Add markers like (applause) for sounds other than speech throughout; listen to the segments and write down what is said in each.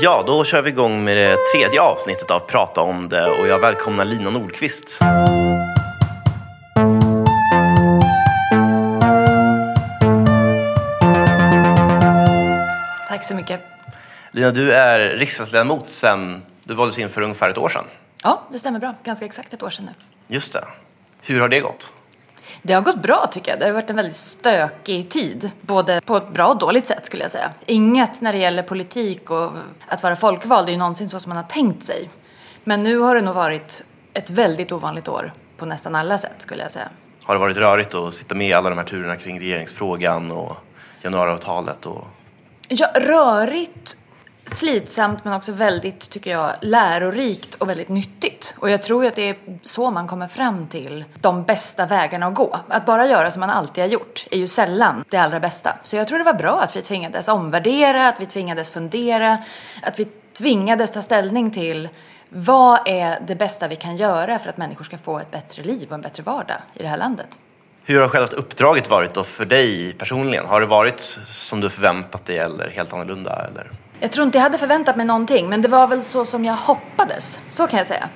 Ja, då kör vi igång med det tredje avsnittet av Prata om det och jag välkomnar Lina Nordqvist. Tack så mycket. Lina, du är riksdagsledamot sedan du valdes in för ungefär ett år sedan. Ja, det stämmer bra. Ganska exakt ett år sedan nu. Just det. Hur har det gått? Det har gått bra tycker jag. Det har varit en väldigt stökig tid. Både på ett bra och dåligt sätt skulle jag säga. Inget när det gäller politik och att vara folkvald är ju någonsin så som man har tänkt sig. Men nu har det nog varit ett väldigt ovanligt år på nästan alla sätt skulle jag säga. Har det varit rörigt att sitta med i alla de här turerna kring regeringsfrågan och januariavtalet? Och... Ja, rörigt, slitsamt men också väldigt, tycker jag, lärorikt och väldigt nyttigt. Och jag tror att det är så man kommer fram till de bästa vägarna att gå. Att bara göra som man alltid har gjort är ju sällan det allra bästa. Så jag tror det var bra att vi tvingades omvärdera, att vi tvingades fundera, att vi tvingades ta ställning till vad är det bästa vi kan göra för att människor ska få ett bättre liv och en bättre vardag i det här landet? Hur har själva uppdraget varit då för dig personligen? Har det varit som du förväntat dig eller helt annorlunda? Eller? Jag tror inte jag hade förväntat mig någonting, men det var väl så som jag hoppades. Så kan jag säga.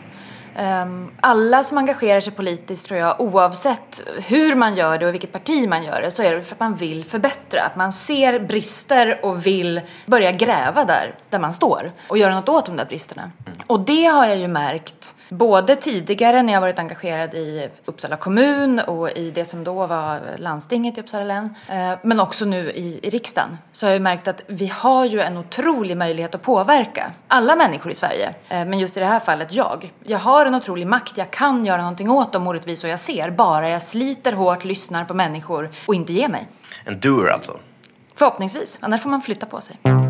Ehm, alla som engagerar sig politiskt tror jag, oavsett hur man gör det och vilket parti man gör det, så är det för att man vill förbättra. Att man ser brister och vill börja gräva där, där man står och göra något åt de där bristerna. Och det har jag ju märkt både tidigare när jag varit engagerad i Uppsala kommun och i det som då var landstinget i Uppsala län, eh, men också nu i, i riksdagen, så har jag märkt att vi har ju en otrolig möjlighet att påverka alla människor i Sverige. Eh, men just i det här fallet jag. Jag har en otrolig makt, jag kan göra någonting åt de orättvisor jag ser, bara jag sliter hårt, lyssnar på människor och inte ger mig. En doer alltså? Förhoppningsvis, annars får man flytta på sig.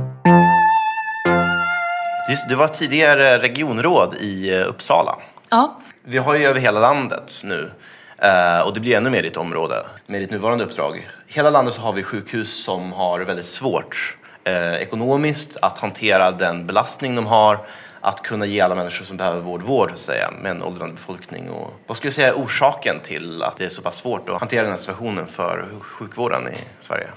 Just, du var tidigare regionråd i eh, Uppsala. Ja, Vi har ju över hela landet nu eh, och det blir ännu mer ditt område med ditt nuvarande uppdrag. Hela landet så har vi sjukhus som har väldigt svårt eh, ekonomiskt att hantera den belastning de har att kunna ge alla människor som behöver vård vård så att säga, med en åldrande befolkning. Och vad skulle du säga är orsaken till att det är så pass svårt att hantera den här situationen för sjukvården i Sverige?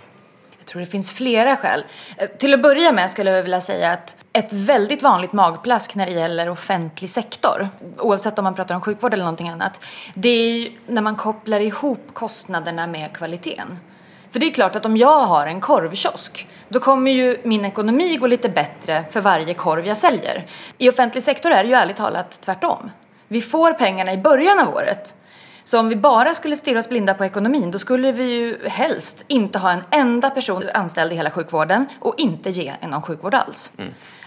Jag tror det finns flera skäl. Eh, till att börja med skulle jag vilja säga att ett väldigt vanligt magplask när det gäller offentlig sektor, oavsett om man pratar om sjukvård eller någonting annat, det är ju när man kopplar ihop kostnaderna med kvaliteten. För det är klart att om jag har en korvkiosk, då kommer ju min ekonomi gå lite bättre för varje korv jag säljer. I offentlig sektor är det ju ärligt talat tvärtom. Vi får pengarna i början av året så om vi bara skulle stirra oss blinda på ekonomin då skulle vi ju helst inte ha en enda person anställd i hela sjukvården och inte ge någon sjukvård alls.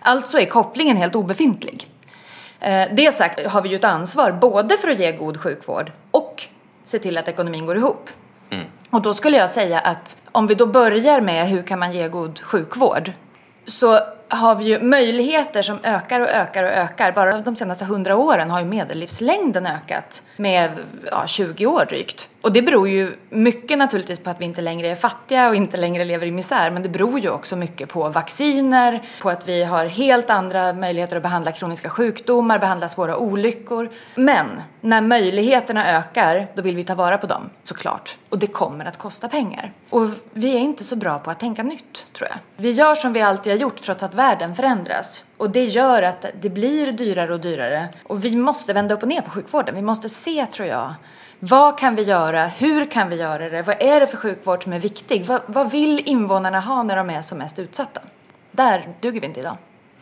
Alltså är kopplingen helt obefintlig. Eh, Det sagt har vi ju ett ansvar både för att ge god sjukvård och se till att ekonomin går ihop. Och då skulle jag säga att om vi då börjar med hur kan man ge god sjukvård så har vi ju möjligheter som ökar och ökar och ökar. Bara de senaste hundra åren har ju medellivslängden ökat med ja, 20 år drygt. Och det beror ju mycket naturligtvis på att vi inte längre är fattiga och inte längre lever i misär. Men det beror ju också mycket på vacciner, på att vi har helt andra möjligheter att behandla kroniska sjukdomar, behandla svåra olyckor. Men när möjligheterna ökar, då vill vi ta vara på dem, såklart. Och det kommer att kosta pengar. Och vi är inte så bra på att tänka nytt, tror jag. Vi gör som vi alltid har gjort trots att världen förändras. Och det gör att det blir dyrare och dyrare. Och vi måste vända upp och ner på sjukvården. Vi måste se, tror jag, vad kan vi göra? Hur kan vi göra det? Vad är det för sjukvård som är viktig? Vad, vad vill invånarna ha när de är som mest utsatta? Där duger vi inte idag.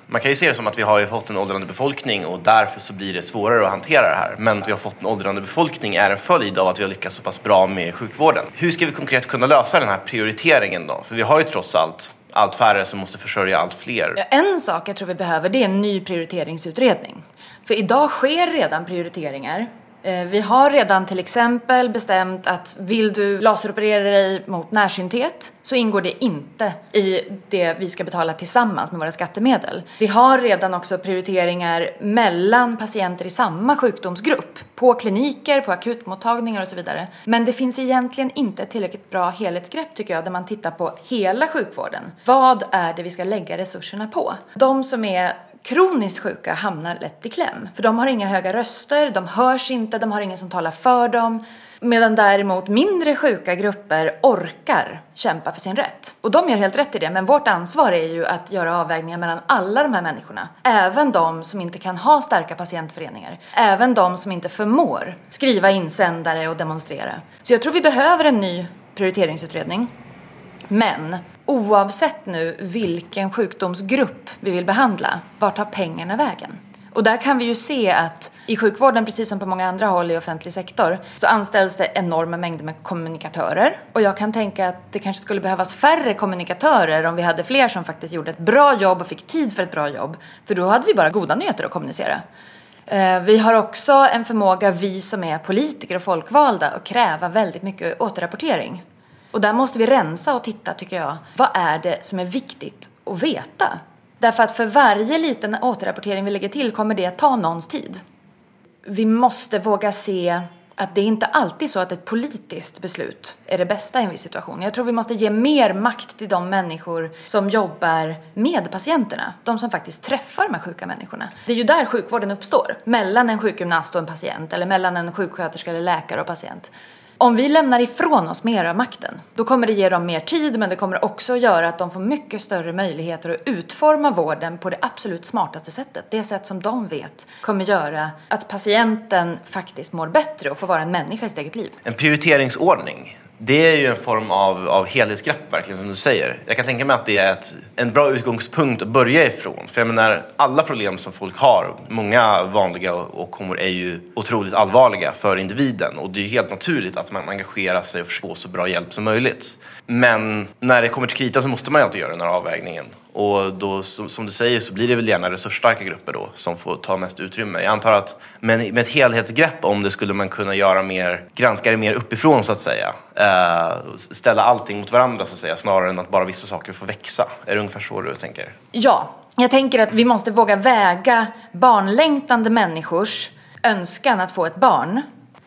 Man kan ju se det som att vi har fått en åldrande befolkning och därför så blir det svårare att hantera det här. Men att vi har fått en åldrande befolkning är en följd av att vi har lyckats så pass bra med sjukvården. Hur ska vi konkret kunna lösa den här prioriteringen då? För vi har ju trots allt allt färre som måste försörja allt fler. Ja, En sak jag tror vi behöver det är en ny prioriteringsutredning. För idag sker redan prioriteringar. Eh, vi har redan till exempel bestämt att vill du laseroperera dig mot närsynthet så ingår det inte i det vi ska betala tillsammans med våra skattemedel. Vi har redan också prioriteringar mellan patienter i samma sjukdomsgrupp på kliniker, på akutmottagningar och så vidare. Men det finns egentligen inte ett tillräckligt bra helhetsgrepp tycker jag där man tittar på hela sjukvården. Vad är det vi ska lägga resurserna på? De som är kroniskt sjuka hamnar lätt i kläm. För de har inga höga röster, de hörs inte, de har ingen som talar för dem. Medan däremot mindre sjuka grupper orkar kämpa för sin rätt. Och de gör helt rätt i det, men vårt ansvar är ju att göra avvägningar mellan alla de här människorna. Även de som inte kan ha starka patientföreningar. Även de som inte förmår skriva insändare och demonstrera. Så jag tror vi behöver en ny prioriteringsutredning. Men oavsett nu vilken sjukdomsgrupp vi vill behandla, vart tar pengarna vägen? Och där kan vi ju se att i sjukvården, precis som på många andra håll i offentlig sektor, så anställs det enorma mängder med kommunikatörer. Och jag kan tänka att det kanske skulle behövas färre kommunikatörer om vi hade fler som faktiskt gjorde ett bra jobb och fick tid för ett bra jobb. För då hade vi bara goda nyheter att kommunicera. Eh, vi har också en förmåga, vi som är politiker och folkvalda, att kräva väldigt mycket återrapportering. Och där måste vi rensa och titta, tycker jag. Vad är det som är viktigt att veta? Därför att för varje liten återrapportering vi lägger till kommer det att ta någons tid. Vi måste våga se att det är inte alltid så att ett politiskt beslut är det bästa i en viss situation. Jag tror vi måste ge mer makt till de människor som jobbar med patienterna. De som faktiskt träffar de här sjuka människorna. Det är ju där sjukvården uppstår. Mellan en sjukgymnast och en patient eller mellan en sjuksköterska eller läkare och patient. Om vi lämnar ifrån oss mer av makten, då kommer det ge dem mer tid men det kommer också göra att de får mycket större möjligheter att utforma vården på det absolut smartaste sättet. Det sätt som de vet kommer göra att patienten faktiskt mår bättre och får vara en människa i sitt eget liv. En prioriteringsordning, det är ju en form av, av helhetsgrepp verkligen som du säger. Jag kan tänka mig att det är ett, en bra utgångspunkt att börja ifrån. För jag menar, alla problem som folk har, många vanliga åkommor är ju otroligt allvarliga för individen. Och det är ju helt naturligt att man engagerar sig och försöker få så bra hjälp som möjligt. Men när det kommer till krita så måste man ju alltid göra den här avvägningen. Och då, som, som, du säger, så blir det väl gärna resursstarka grupper då som får ta mest utrymme. Jag antar att med, med ett helhetsgrepp om det skulle man kunna göra mer, granska det mer uppifrån så att säga. Eh, ställa allting mot varandra så att säga, snarare än att bara vissa saker får växa. Är det ungefär så du tänker? Ja, jag tänker att vi måste våga väga barnlängtande människors önskan att få ett barn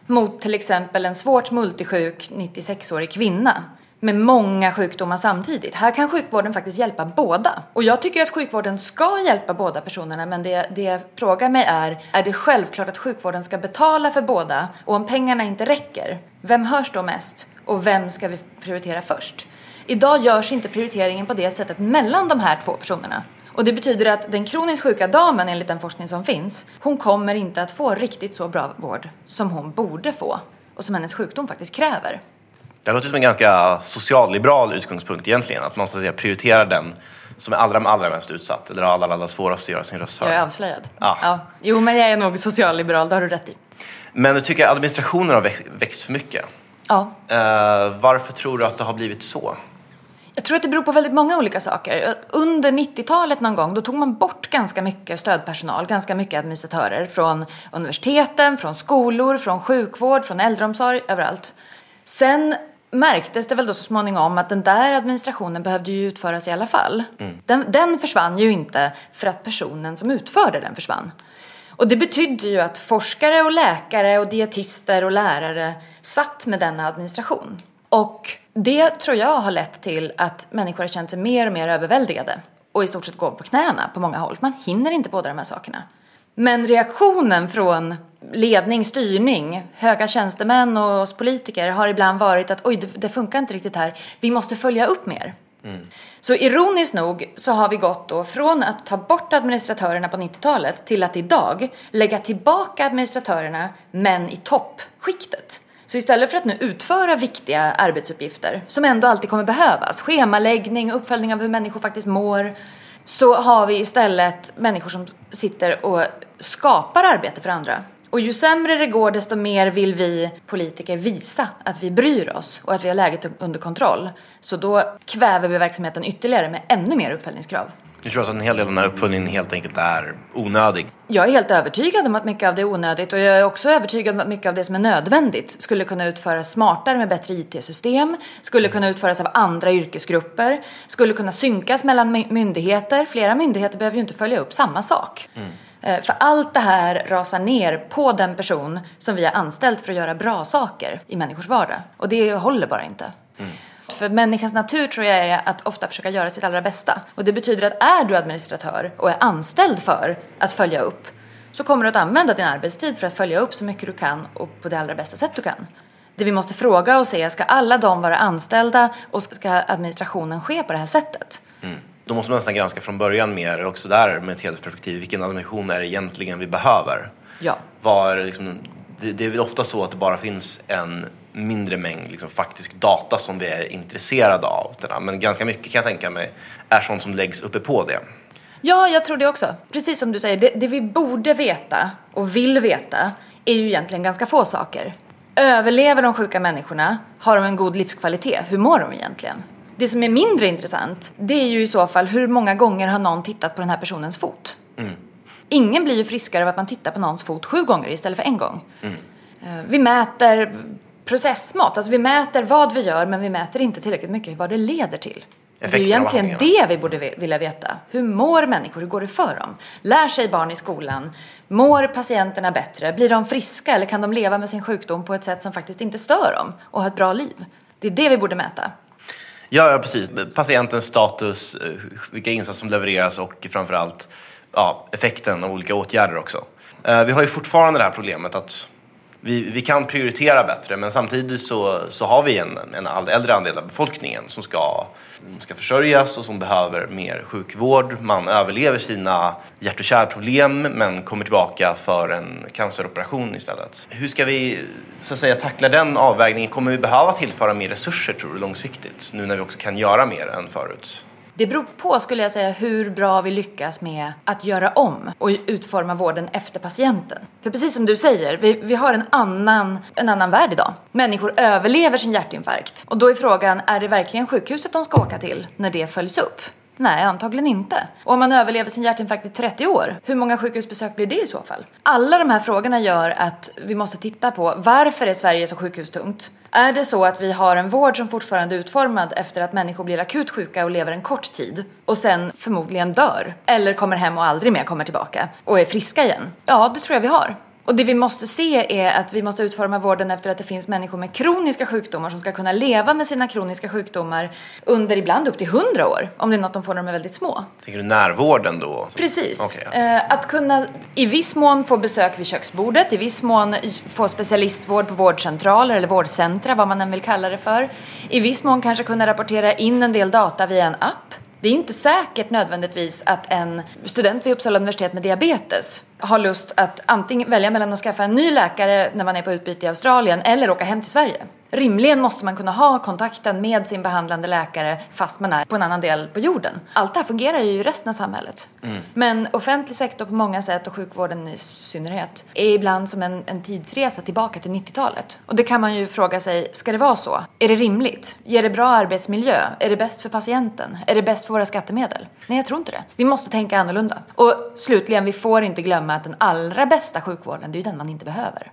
mot till exempel en svårt multisjuk 96-årig kvinna med många sjukdomar samtidigt. Här kan sjukvården faktiskt hjälpa båda. Och jag tycker att sjukvården ska hjälpa båda personerna men det, det jag frågar mig är, är det självklart att sjukvården ska betala för båda? Och om pengarna inte räcker, vem hörs då mest? Och vem ska vi prioritera först? Idag görs inte prioriteringen på det sättet mellan de här två personerna. Och det betyder att den kroniskt sjuka damen, enligt den forskning som finns, hon kommer inte att få riktigt så bra vård som hon borde få och som hennes sjukdom faktiskt kräver. Det låter som en ganska socialliberal utgångspunkt egentligen, att man så att säga, prioriterar den som är allra, allra mest utsatt eller allra, allra svårast att göra sin röst hörd. Jag är avslöjad. Ja. ja. Jo, men jag är nog socialliberal, det har du rätt i. Men du tycker att administrationen har växt för mycket? Ja. Uh, varför tror du att det har blivit så? Jag tror att det beror på väldigt många olika saker. Under 90-talet någon gång, då tog man bort ganska mycket stödpersonal, ganska mycket administratörer från universiteten, från skolor, från sjukvård, från äldreomsorg, överallt. Sen märktes det väl då så småningom att den där administrationen behövde ju utföras i alla fall. Mm. Den, den försvann ju inte för att personen som utförde den försvann. Och det betydde ju att forskare och läkare och dietister och lärare satt med denna administration. Och det tror jag har lett till att människor har känt sig mer och mer överväldigade och i stort sett går på knäna på många håll. Man hinner inte båda de här sakerna. Men reaktionen från ledning, styrning, höga tjänstemän och oss politiker har ibland varit att oj, det, funkar inte riktigt här. Vi måste följa upp mer. Mm. Så ironiskt nog så har vi gått då från att ta bort administratörerna på 90-talet till att idag lägga tillbaka administratörerna men i toppskiktet. Så istället för att nu utföra viktiga arbetsuppgifter som ändå alltid kommer behövas, schemaläggning, uppföljning av hur människor faktiskt mår, så har vi istället människor som sitter och skapar arbete för andra. Och ju sämre det går desto mer vill vi politiker visa att vi bryr oss och att vi har läget under kontroll. Så då kväver vi verksamheten ytterligare med ännu mer uppföljningskrav. Du tror alltså att en hel del av den här uppföljningen helt enkelt är onödig? Jag är helt övertygad om att mycket av det är onödigt och jag är också övertygad om att mycket av det som är nödvändigt skulle kunna utföras smartare med bättre IT-system, skulle kunna utföras av andra yrkesgrupper, skulle kunna synkas mellan myndigheter. Flera myndigheter behöver ju inte följa upp samma sak. Mm. Eh, för allt det här rasar ner på den person som vi har anställt för att göra bra saker i människors vardag. Och det håller bara inte. Mm. För människans natur tror jag är att ofta försöka göra sitt allra bästa. Och det betyder att är du administratör och är anställd för att följa upp så kommer du att använda din arbetstid för att följa upp så mycket du kan och på det allra bästa sätt du kan. Det vi måste fråga oss är, ska alla de vara anställda och ska administrationen ske på det här sättet? Mm. Då måste man nästan granska från början mer, också där med ett helhetsperspektiv, vilken administration är det egentligen vi behöver? Ja. Var, liksom, det, det är väl ofta så att det bara finns en mindre mängd liksom, faktisk data som vi är intresserade av. Men ganska mycket kan jag tänka mig är sånt som läggs uppe på det. Ja, jag tror det också. Precis som du säger, det, det vi borde veta och vill veta är ju egentligen ganska få saker. Överlever de sjuka människorna? Har de en god livskvalitet? Hur mår de egentligen? Det som är mindre intressant, det är ju i så fall hur många gånger har någon tittat på den här personens fot? Mm. Ingen blir ju friskare av att man tittar på någons fot sju gånger istället för en gång. Mm. Vi mäter processmått, alltså vi mäter vad vi gör men vi mäter inte tillräckligt mycket vad det leder till. Det är ju egentligen det vi borde vilja veta. Hur mår människor? Hur går det för dem? Lär sig barn i skolan? Mår patienterna bättre? Blir de friska eller kan de leva med sin sjukdom på ett sätt som faktiskt inte stör dem och ha ett bra liv? Det är det vi borde mäta. Ja, ja precis. Patientens status, eh, vilka insatser som levereras och framförallt ja, effekten av olika åtgärder också. Eh, vi har ju fortfarande det här problemet att vi, vi kan prioritera bättre men samtidigt så, så har vi en, en äldre andel av befolkningen som ska, ska försörjas och som behöver mer sjukvård. Man överlever sina hjärt och kärlproblem men kommer tillbaka för en canceroperation istället. Hur ska vi så att säga, tackla den avvägningen? Kommer vi behöva tillföra mer resurser tror du långsiktigt nu när vi också kan göra mer än förut? Det beror på, skulle jag säga, hur bra vi lyckas med att göra om och utforma vården efter patienten. För precis som du säger, vi, vi har en annan, en annan värld idag. Människor överlever sin hjärtinfarkt. Och då är frågan, är det verkligen sjukhuset de ska åka till när det följs upp? Nej, antagligen inte. Och om man överlever sin hjärtinfarkt i 30 år, hur många sjukhusbesök blir det i så fall? Alla de här frågorna gör att vi måste titta på varför är Sverige så sjukhustungt? Är det så att vi har en vård som fortfarande är utformad efter att människor blir akut sjuka och lever en kort tid och sen förmodligen dör eller kommer hem och aldrig mer kommer tillbaka och är friska igen? Ja, det tror jag vi har. Och det vi måste se är att vi måste utforma vården efter att det finns människor med kroniska sjukdomar som ska kunna leva med sina kroniska sjukdomar under ibland upp till 100 år. Om det är något de får när de är väldigt små. Tänker du närvården då? Precis. Okay. Eh, att kunna i viss mån få besök vid köksbordet, i viss mån få specialistvård på vårdcentraler eller vårdcentra, vad man än vill kalla det för. I viss mån kanske kunna rapportera in en del data via en app. Det är inte säkert nödvändigtvis att en student vid Uppsala universitet med diabetes har lust att antingen välja mellan att skaffa en ny läkare när man är på utbyte i Australien eller åka hem till Sverige. Rimligen måste man kunna ha kontakten med sin behandlande läkare fast man är på en annan del på jorden. Allt det här fungerar ju i resten av samhället. Mm. Men offentlig sektor på många sätt och sjukvården i synnerhet är ibland som en, en tidsresa tillbaka till 90-talet. Och det kan man ju fråga sig, ska det vara så? Är det rimligt? Ger det bra arbetsmiljö? Är det bäst för patienten? Är det bäst för våra skattemedel? Nej, jag tror inte det. Vi måste tänka annorlunda. Och slutligen, vi får inte glömma att den allra bästa sjukvården, det är ju den man inte behöver.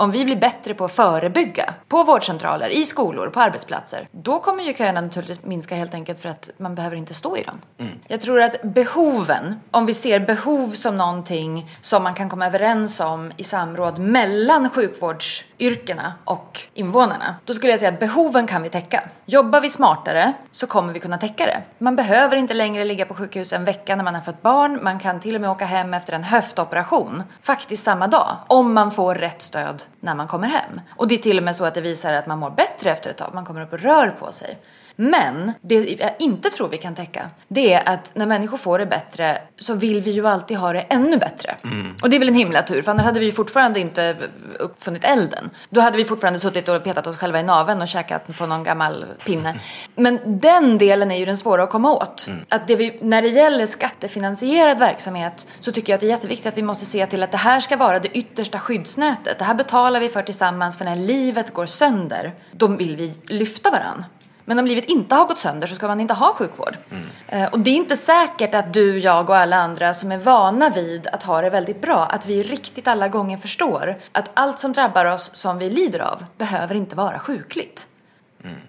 Om vi blir bättre på att förebygga på vårdcentraler, i skolor, på arbetsplatser, då kommer ju köerna naturligtvis minska helt enkelt för att man behöver inte stå i dem. Mm. Jag tror att behoven, om vi ser behov som någonting som man kan komma överens om i samråd mellan sjukvårdsyrkena och invånarna, då skulle jag säga att behoven kan vi täcka. Jobbar vi smartare så kommer vi kunna täcka det. Man behöver inte längre ligga på sjukhus en vecka när man har fått barn, man kan till och med åka hem efter en höftoperation, faktiskt samma dag, om man får rätt stöd när man kommer hem. Och det är till och med så att det visar att man mår bättre efter ett tag. Man kommer upp och rör på sig. Men det jag inte tror vi kan täcka, det är att när människor får det bättre så vill vi ju alltid ha det ännu bättre. Mm. Och det är väl en himla tur, för annars hade vi ju fortfarande inte uppfunnit elden. Då hade vi fortfarande suttit och petat oss själva i naveln och käkat på någon gammal pinne. Men den delen är ju den svåra att komma åt. Mm. Att det vi, när det gäller skattefinansierad verksamhet så tycker jag att det är jätteviktigt att vi måste se till att det här ska vara det yttersta skyddsnätet. Det här betalar vi för tillsammans, för när livet går sönder, då vill vi lyfta varandra. Men om livet inte har gått sönder så ska man inte ha sjukvård. Mm. Och det är inte säkert att du, jag och alla andra som är vana vid att ha det väldigt bra, att vi riktigt alla gånger förstår att allt som drabbar oss som vi lider av behöver inte vara sjukligt.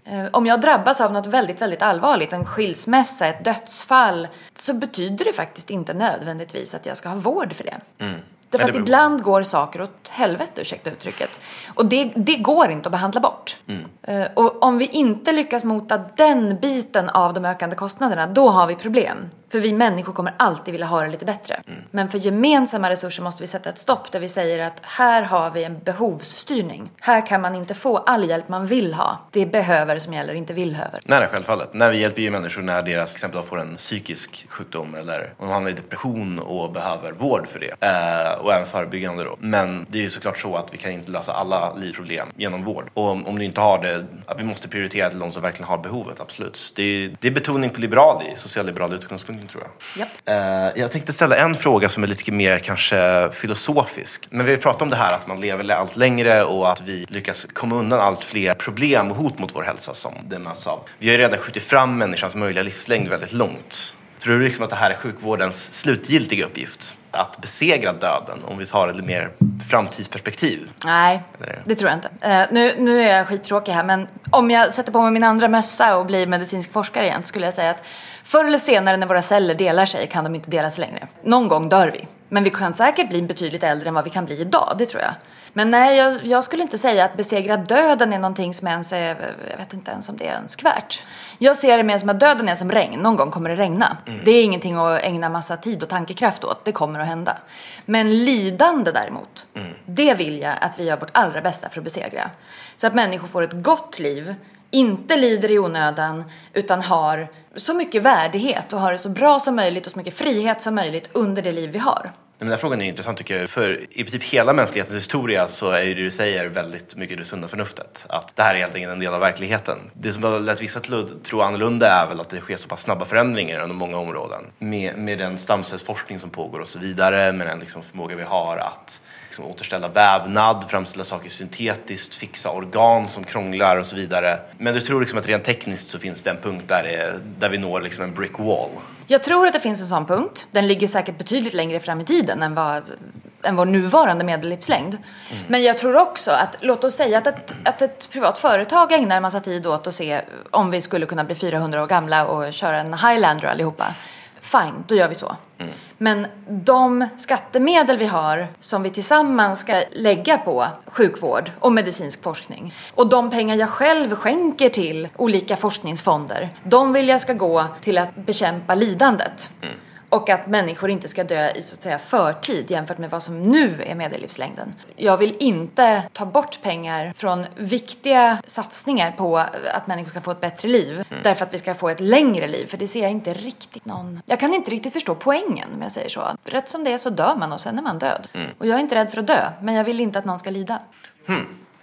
Mm. Om jag drabbas av något väldigt, väldigt allvarligt, en skilsmässa, ett dödsfall, så betyder det faktiskt inte nödvändigtvis att jag ska ha vård för det. Mm. Därför att ibland går saker åt helvete, ursäkta uttrycket. Och det, det går inte att behandla bort. Mm. Eh, och om vi inte lyckas mota den biten av de ökande kostnaderna, då har vi problem. För vi människor kommer alltid vilja ha det lite bättre. Mm. Men för gemensamma resurser måste vi sätta ett stopp där vi säger att här har vi en behovsstyrning. Här kan man inte få all hjälp man vill ha. Det är behöver som gäller, inte villhöver. Nej, självfallet. Nej, vi hjälper ju människor när deras exempel får en psykisk sjukdom eller om de hamnar i depression och behöver vård för det. Eh, och även förebyggande då. Men det är ju såklart så att vi kan inte lösa alla livsproblem genom vård. Och om, om du inte har det, vi måste prioritera till de som verkligen har behovet, absolut. Det är, det är betoning på liberal i socialliberal utgångspunkten tror jag. Japp. Eh, jag tänkte ställa en fråga som är lite mer kanske filosofisk. Men vi pratat om det här att man lever allt längre och att vi lyckas komma undan allt fler problem och hot mot vår hälsa som det möts av. Vi har ju redan skjutit fram människans möjliga livslängd väldigt långt. Tror du liksom att det här är sjukvårdens slutgiltiga uppgift? Att besegra döden, om vi tar ett mer framtidsperspektiv? Nej, det tror jag inte. Eh, nu, nu är jag skittråkig här, men om jag sätter på mig min andra mössa och blir medicinsk forskare igen skulle jag säga att förr eller senare när våra celler delar sig kan de inte dela sig längre. Någon gång dör vi. Men vi kan säkert bli betydligt äldre än vad vi kan bli idag, det tror jag. Men nej, jag, jag skulle inte säga att besegra döden är någonting som ens är, jag vet inte ens om det är önskvärt. Jag ser det mer som att döden är som regn, någon gång kommer det regna. Det är ingenting att ägna massa tid och tankekraft åt, det kommer att hända. Men lidande däremot, det vill jag att vi gör vårt allra bästa för att besegra. Så att människor får ett gott liv, inte lider i onödan, utan har så mycket värdighet och ha det så bra som möjligt och så mycket frihet som möjligt under det liv vi har. Men den här frågan är intressant tycker jag, för i princip hela mänsklighetens historia så är ju det du säger väldigt mycket det sunda förnuftet. Att det här är helt enkelt en del av verkligheten. Det som har lett vissa till att tro annorlunda är väl att det sker så pass snabba förändringar inom många områden. Med, med den stamcellsforskning som pågår och så vidare, med den liksom förmåga vi har att liksom återställa vävnad, framställa saker syntetiskt, fixa organ som krånglar och så vidare. Men du tror liksom att rent tekniskt så finns det en punkt där, det, där vi når liksom en brick wall. Jag tror att det finns en sån punkt. Den ligger säkert betydligt längre fram i tiden än, vad, än vår nuvarande medellivslängd. Men jag tror också att, låt oss säga att ett, att ett privat företag ägnar en massa tid åt att se om vi skulle kunna bli 400 år gamla och köra en Highlander allihopa. Fine, då gör vi så. Men de skattemedel vi har som vi tillsammans ska lägga på sjukvård och medicinsk forskning och de pengar jag själv skänker till olika forskningsfonder, de vill jag ska gå till att bekämpa lidandet. Och att människor inte ska dö i så att säga förtid jämfört med vad som nu är medellivslängden. Jag vill inte ta bort pengar från viktiga satsningar på att människor ska få ett bättre liv. Därför att vi ska få ett längre liv. För det ser jag inte riktigt någon... Jag kan inte riktigt förstå poängen om jag säger så. Rätt som det är så dör man och sen är man död. Och jag är inte rädd för att dö. Men jag vill inte att någon ska lida.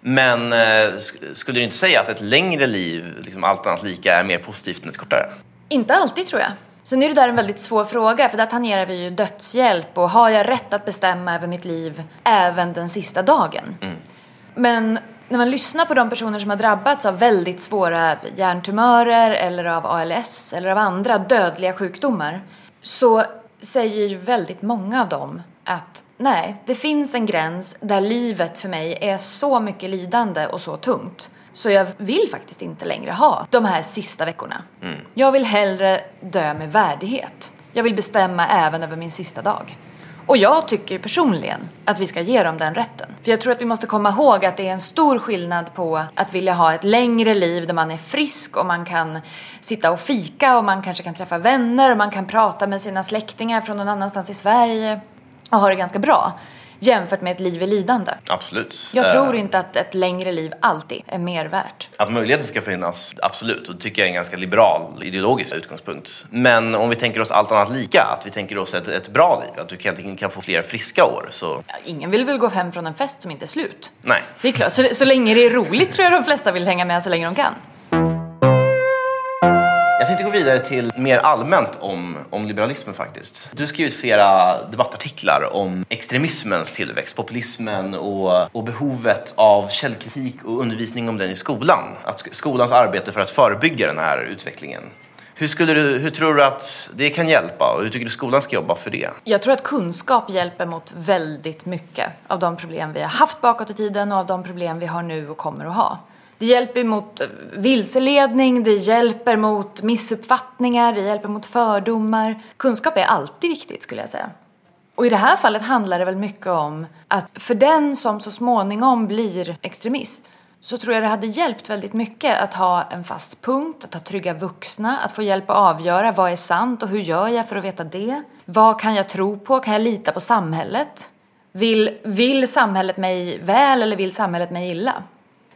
Men eh, sk- skulle du inte säga att ett längre liv, liksom allt annat lika, är mer positivt än ett kortare? Inte alltid tror jag. Sen är det där en väldigt svår fråga för där tangerar vi ju dödshjälp och har jag rätt att bestämma över mitt liv även den sista dagen? Men när man lyssnar på de personer som har drabbats av väldigt svåra hjärntumörer eller av ALS eller av andra dödliga sjukdomar så säger ju väldigt många av dem att nej, det finns en gräns där livet för mig är så mycket lidande och så tungt så jag vill faktiskt inte längre ha de här sista veckorna. Jag vill hellre dö med värdighet. Jag vill bestämma även över min sista dag. Och jag tycker personligen att vi ska ge dem den rätten. För jag tror att vi måste komma ihåg att det är en stor skillnad på att vilja ha ett längre liv där man är frisk och man kan sitta och fika och man kanske kan träffa vänner och man kan prata med sina släktingar från någon annanstans i Sverige och ha det ganska bra. Jämfört med ett liv i lidande. Absolut. Jag Eh, tror inte att ett längre liv alltid är mer värt. Att möjligheten ska finnas, absolut. Och det tycker jag är en ganska liberal ideologisk utgångspunkt. Men om vi tänker oss allt annat lika, att vi tänker oss ett, ett bra liv, att du helt enkelt kan få fler friska år, så Ingen vill väl gå hem från en fest som inte är slut? nej. Det är klart, så, så länge det är roligt tror jag de flesta vill hänga med så länge de kan. Jag tänkte gå vidare till mer allmänt om, om liberalismen faktiskt. Du har skrivit flera debattartiklar om extremismens tillväxt, populismen och, och behovet av källkritik och undervisning om den i skolan. Att skolans arbete för att förebygga den här utvecklingen. Hur, skulle du, hur tror du att det kan hjälpa och hur tycker du skolan ska jobba för det? Jag tror att kunskap hjälper mot väldigt mycket av de problem vi har haft bakåt i tiden och av de problem vi har nu och kommer att ha. Det hjälper mot vilseledning, det hjälper mot missuppfattningar, det hjälper mot fördomar. Kunskap är alltid viktigt skulle jag säga. Och i det här fallet handlar det väl mycket om att för den som så småningom blir extremist så tror jag det hade hjälpt väldigt mycket att ha en fast punkt, att ha trygga vuxna, att få hjälp att avgöra vad är sant och hur gör jag för att veta det? Vad kan jag tro på? Kan jag lita på samhället? Vill, vill samhället mig väl eller vill samhället mig illa?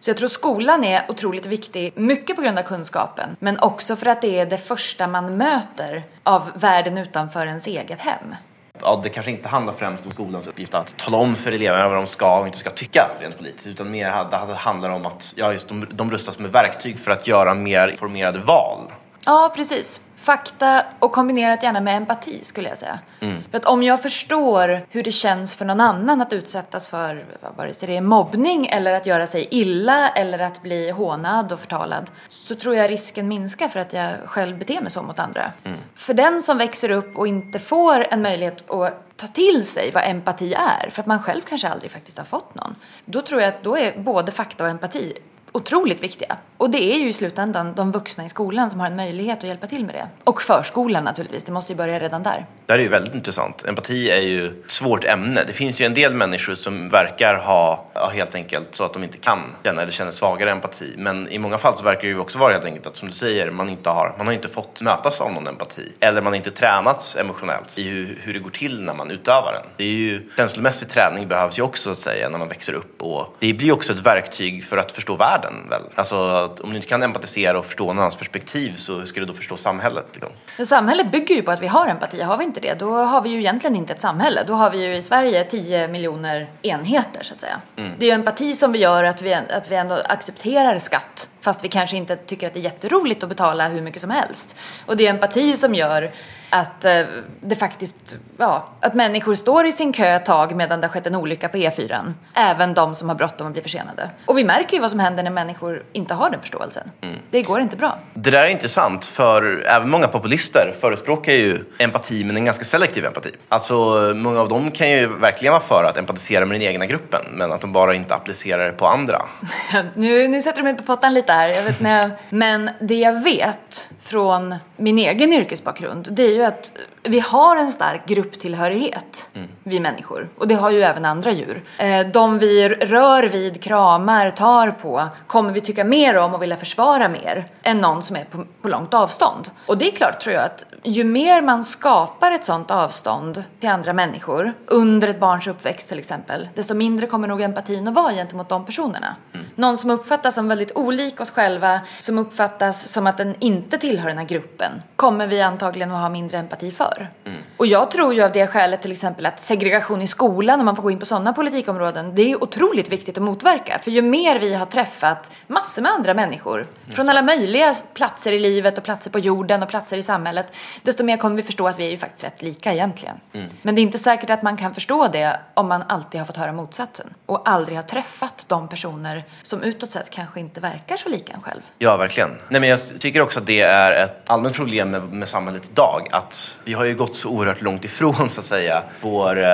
Så jag tror skolan är otroligt viktig, mycket på grund av kunskapen, men också för att det är det första man möter av världen utanför ens eget hem ja, det kanske inte handlar främst om skolans uppgift att tala om för eleverna vad de ska och inte ska tycka rent politiskt, utan mer det handlar om att ja, just de, de rustas med verktyg för att göra mer informerade val. Ja, precis fakta och kombinerat gärna med empati skulle jag säga. Mm. För att om jag förstår hur det känns för någon annan att utsättas för vare sig det är mobbning eller att göra sig illa eller att bli hånad och förtalad så tror jag risken minskar för att jag själv beter mig så mot andra. Mm. För den som växer upp och inte får en möjlighet att ta till sig vad empati är för att man själv kanske aldrig faktiskt har fått någon. Då tror jag att då är både fakta och empati otroligt viktiga. Och det är ju i slutändan de vuxna i skolan som har en möjlighet att hjälpa till med det. Och förskolan naturligtvis, det måste ju börja redan där. Det här är ju väldigt intressant. Empati är ju ett svårt ämne. Det finns ju en del människor som verkar ha, ja, helt enkelt så att de inte kan känna eller känner svagare empati. Men i många fall så verkar det ju också vara helt enkelt att, som du säger, man inte har, man har inte fått mötas av någon empati. Eller man har inte tränats emotionellt i hur, hur det går till när man utövar den. Det är ju, känslomässig träning behövs ju också så att säga när man växer upp och det blir ju också ett verktyg för att förstå världen världen väl? Alltså om du inte kan empatisera och förstå någon annans perspektiv så hur ska du då förstå samhället? Liksom? Samhället bygger ju på att vi har empati. Har vi inte det, då har vi ju egentligen inte ett samhälle. Då har vi ju i Sverige 10 miljoner enheter så att säga. Mm. Det är ju empati som vi gör att vi, att vi ändå accepterar skatt fast vi kanske inte tycker att det är jätteroligt att betala hur mycket som helst. Och det är empati som gör att eh, det faktiskt, ja, att människor står i sin kö ett tag medan det har skett en olycka på E4. Även de som har bråttom och blir försenade. Och vi märker ju vad som händer när människor inte har den förståelsen. Mm. Det går inte bra. Det där är intressant för även många populister förespråkar ju empati men en ganska selektiv empati. Alltså många av dem kan ju verkligen vara för att empatisera med den egna gruppen men att de bara inte applicerar det på andra. (laughs) nu, nu sätter du mig på pottan lite här. Jag vet när, (laughs) men det jag vet från min egen yrkesbakgrund det är ju att vi har en stark grupptillhörighet, mm. vi människor. Och det har ju även andra djur. Eh, de vi rör vid, kramar, tar på kommer vi tycka mer om och vilja försvara mer än någon som är på, på långt avstånd. Och det är klart, tror jag, att ju mer man skapar ett sånt avstånd till andra människor under ett barns uppväxt till exempel, desto mindre kommer nog empatin att vara gentemot de personerna. Mm. Någon som uppfattas som väldigt olik oss själva, som uppfattas som att den inte tillhör den här gruppen, kommer vi antagligen att ha mindre empati för för. Mm. Och jag tror ju av det skälet till exempel att segregation i skolan, om man får gå in på sådana politikområden, det är otroligt viktigt att motverka. För ju mer vi har träffat massor med andra människor från alla möjliga platser i livet och platser på jorden och platser i samhället, desto mer kommer vi förstå att vi är ju faktiskt rätt lika egentligen. Mm. Men det är inte säkert att man kan förstå det om man alltid har fått höra motsatsen och aldrig har träffat de personer som utåt sett kanske inte verkar så lika en själv. Ja, verkligen. Nej, men jag tycker också att det är ett allmänt problem med, med samhället idag, att vi har har ju gått så oerhört långt ifrån så att säga vår eh,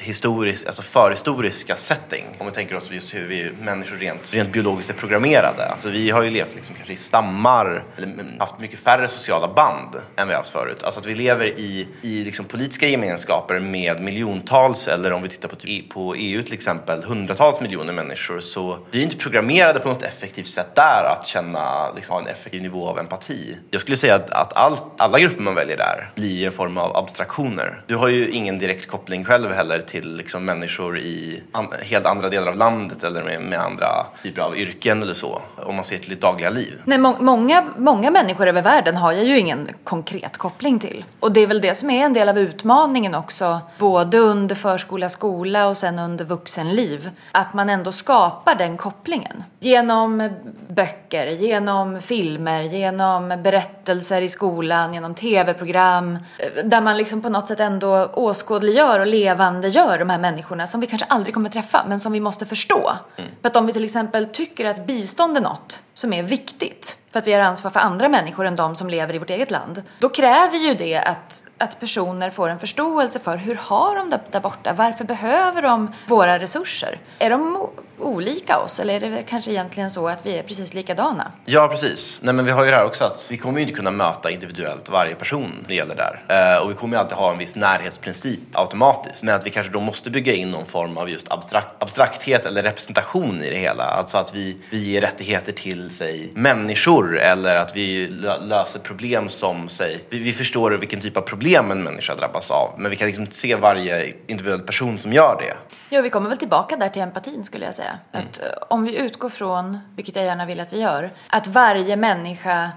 historisk, alltså förhistoriska setting. Om vi tänker oss just hur vi människor rent, rent biologiskt är programmerade. Alltså vi har ju levt liksom kanske i stammar, eller mm, haft mycket färre sociala band än vi haft förut. Alltså att vi lever i, i liksom politiska gemenskaper med miljontals, eller om vi tittar på, typ, e, på EU till exempel, hundratals miljoner människor. Så vi är inte programmerade på något effektivt sätt där att känna, liksom, ha en effektiv nivå av empati. Jag skulle säga att, att all, alla grupper man väljer där blir en form av abstraktioner. Du har ju ingen direkt koppling själv heller till liksom människor i an helt andra delar av landet eller med, med, andra typer av yrken eller så, om man ser till ditt dagliga liv. Nej, må många, många människor över världen har jag ju ingen konkret koppling till. Och det är väl det som är en del av utmaningen också, både under förskola, skola och sen under vuxenliv. Att man ändå skapar den kopplingen. Genom böcker, genom filmer, genom berättelser i skolan, genom tv-program, där man liksom på något sätt ändå åskådliggör och levandegör de här människorna som vi kanske aldrig kommer träffa men som vi måste förstå. Mm. För att om vi till exempel tycker att bistånd är något som är viktigt för att vi har ansvar för andra människor än de som lever i vårt eget land. Då kräver ju det att, att personer får en förståelse för hur har de det där borta? Varför behöver de våra resurser? Är de olika oss? Eller är det kanske egentligen så att vi är precis likadana? Ja, precis. Nej, men vi har ju det här också att vi kommer ju inte kunna möta individuellt varje person det gäller där. Eh, och vi kommer ju alltid ha en viss närhetsprincip automatiskt. Men att vi kanske då måste bygga in någon form av just abstrakt, abstrakthet eller representation i det hela. Alltså att vi, vi ger rättigheter till, säg, människor eller att vi lö löser problem som, säg, vi, vi förstår vilken typ av problem en människa drabbas av. Men vi kan liksom inte se varje individuell person som gör det. Ja, vi kommer väl tillbaka där till empatin skulle jag säga. Mm. Att eh, om vi utgår från, vilket jag gärna vill att vi gör, att varje människa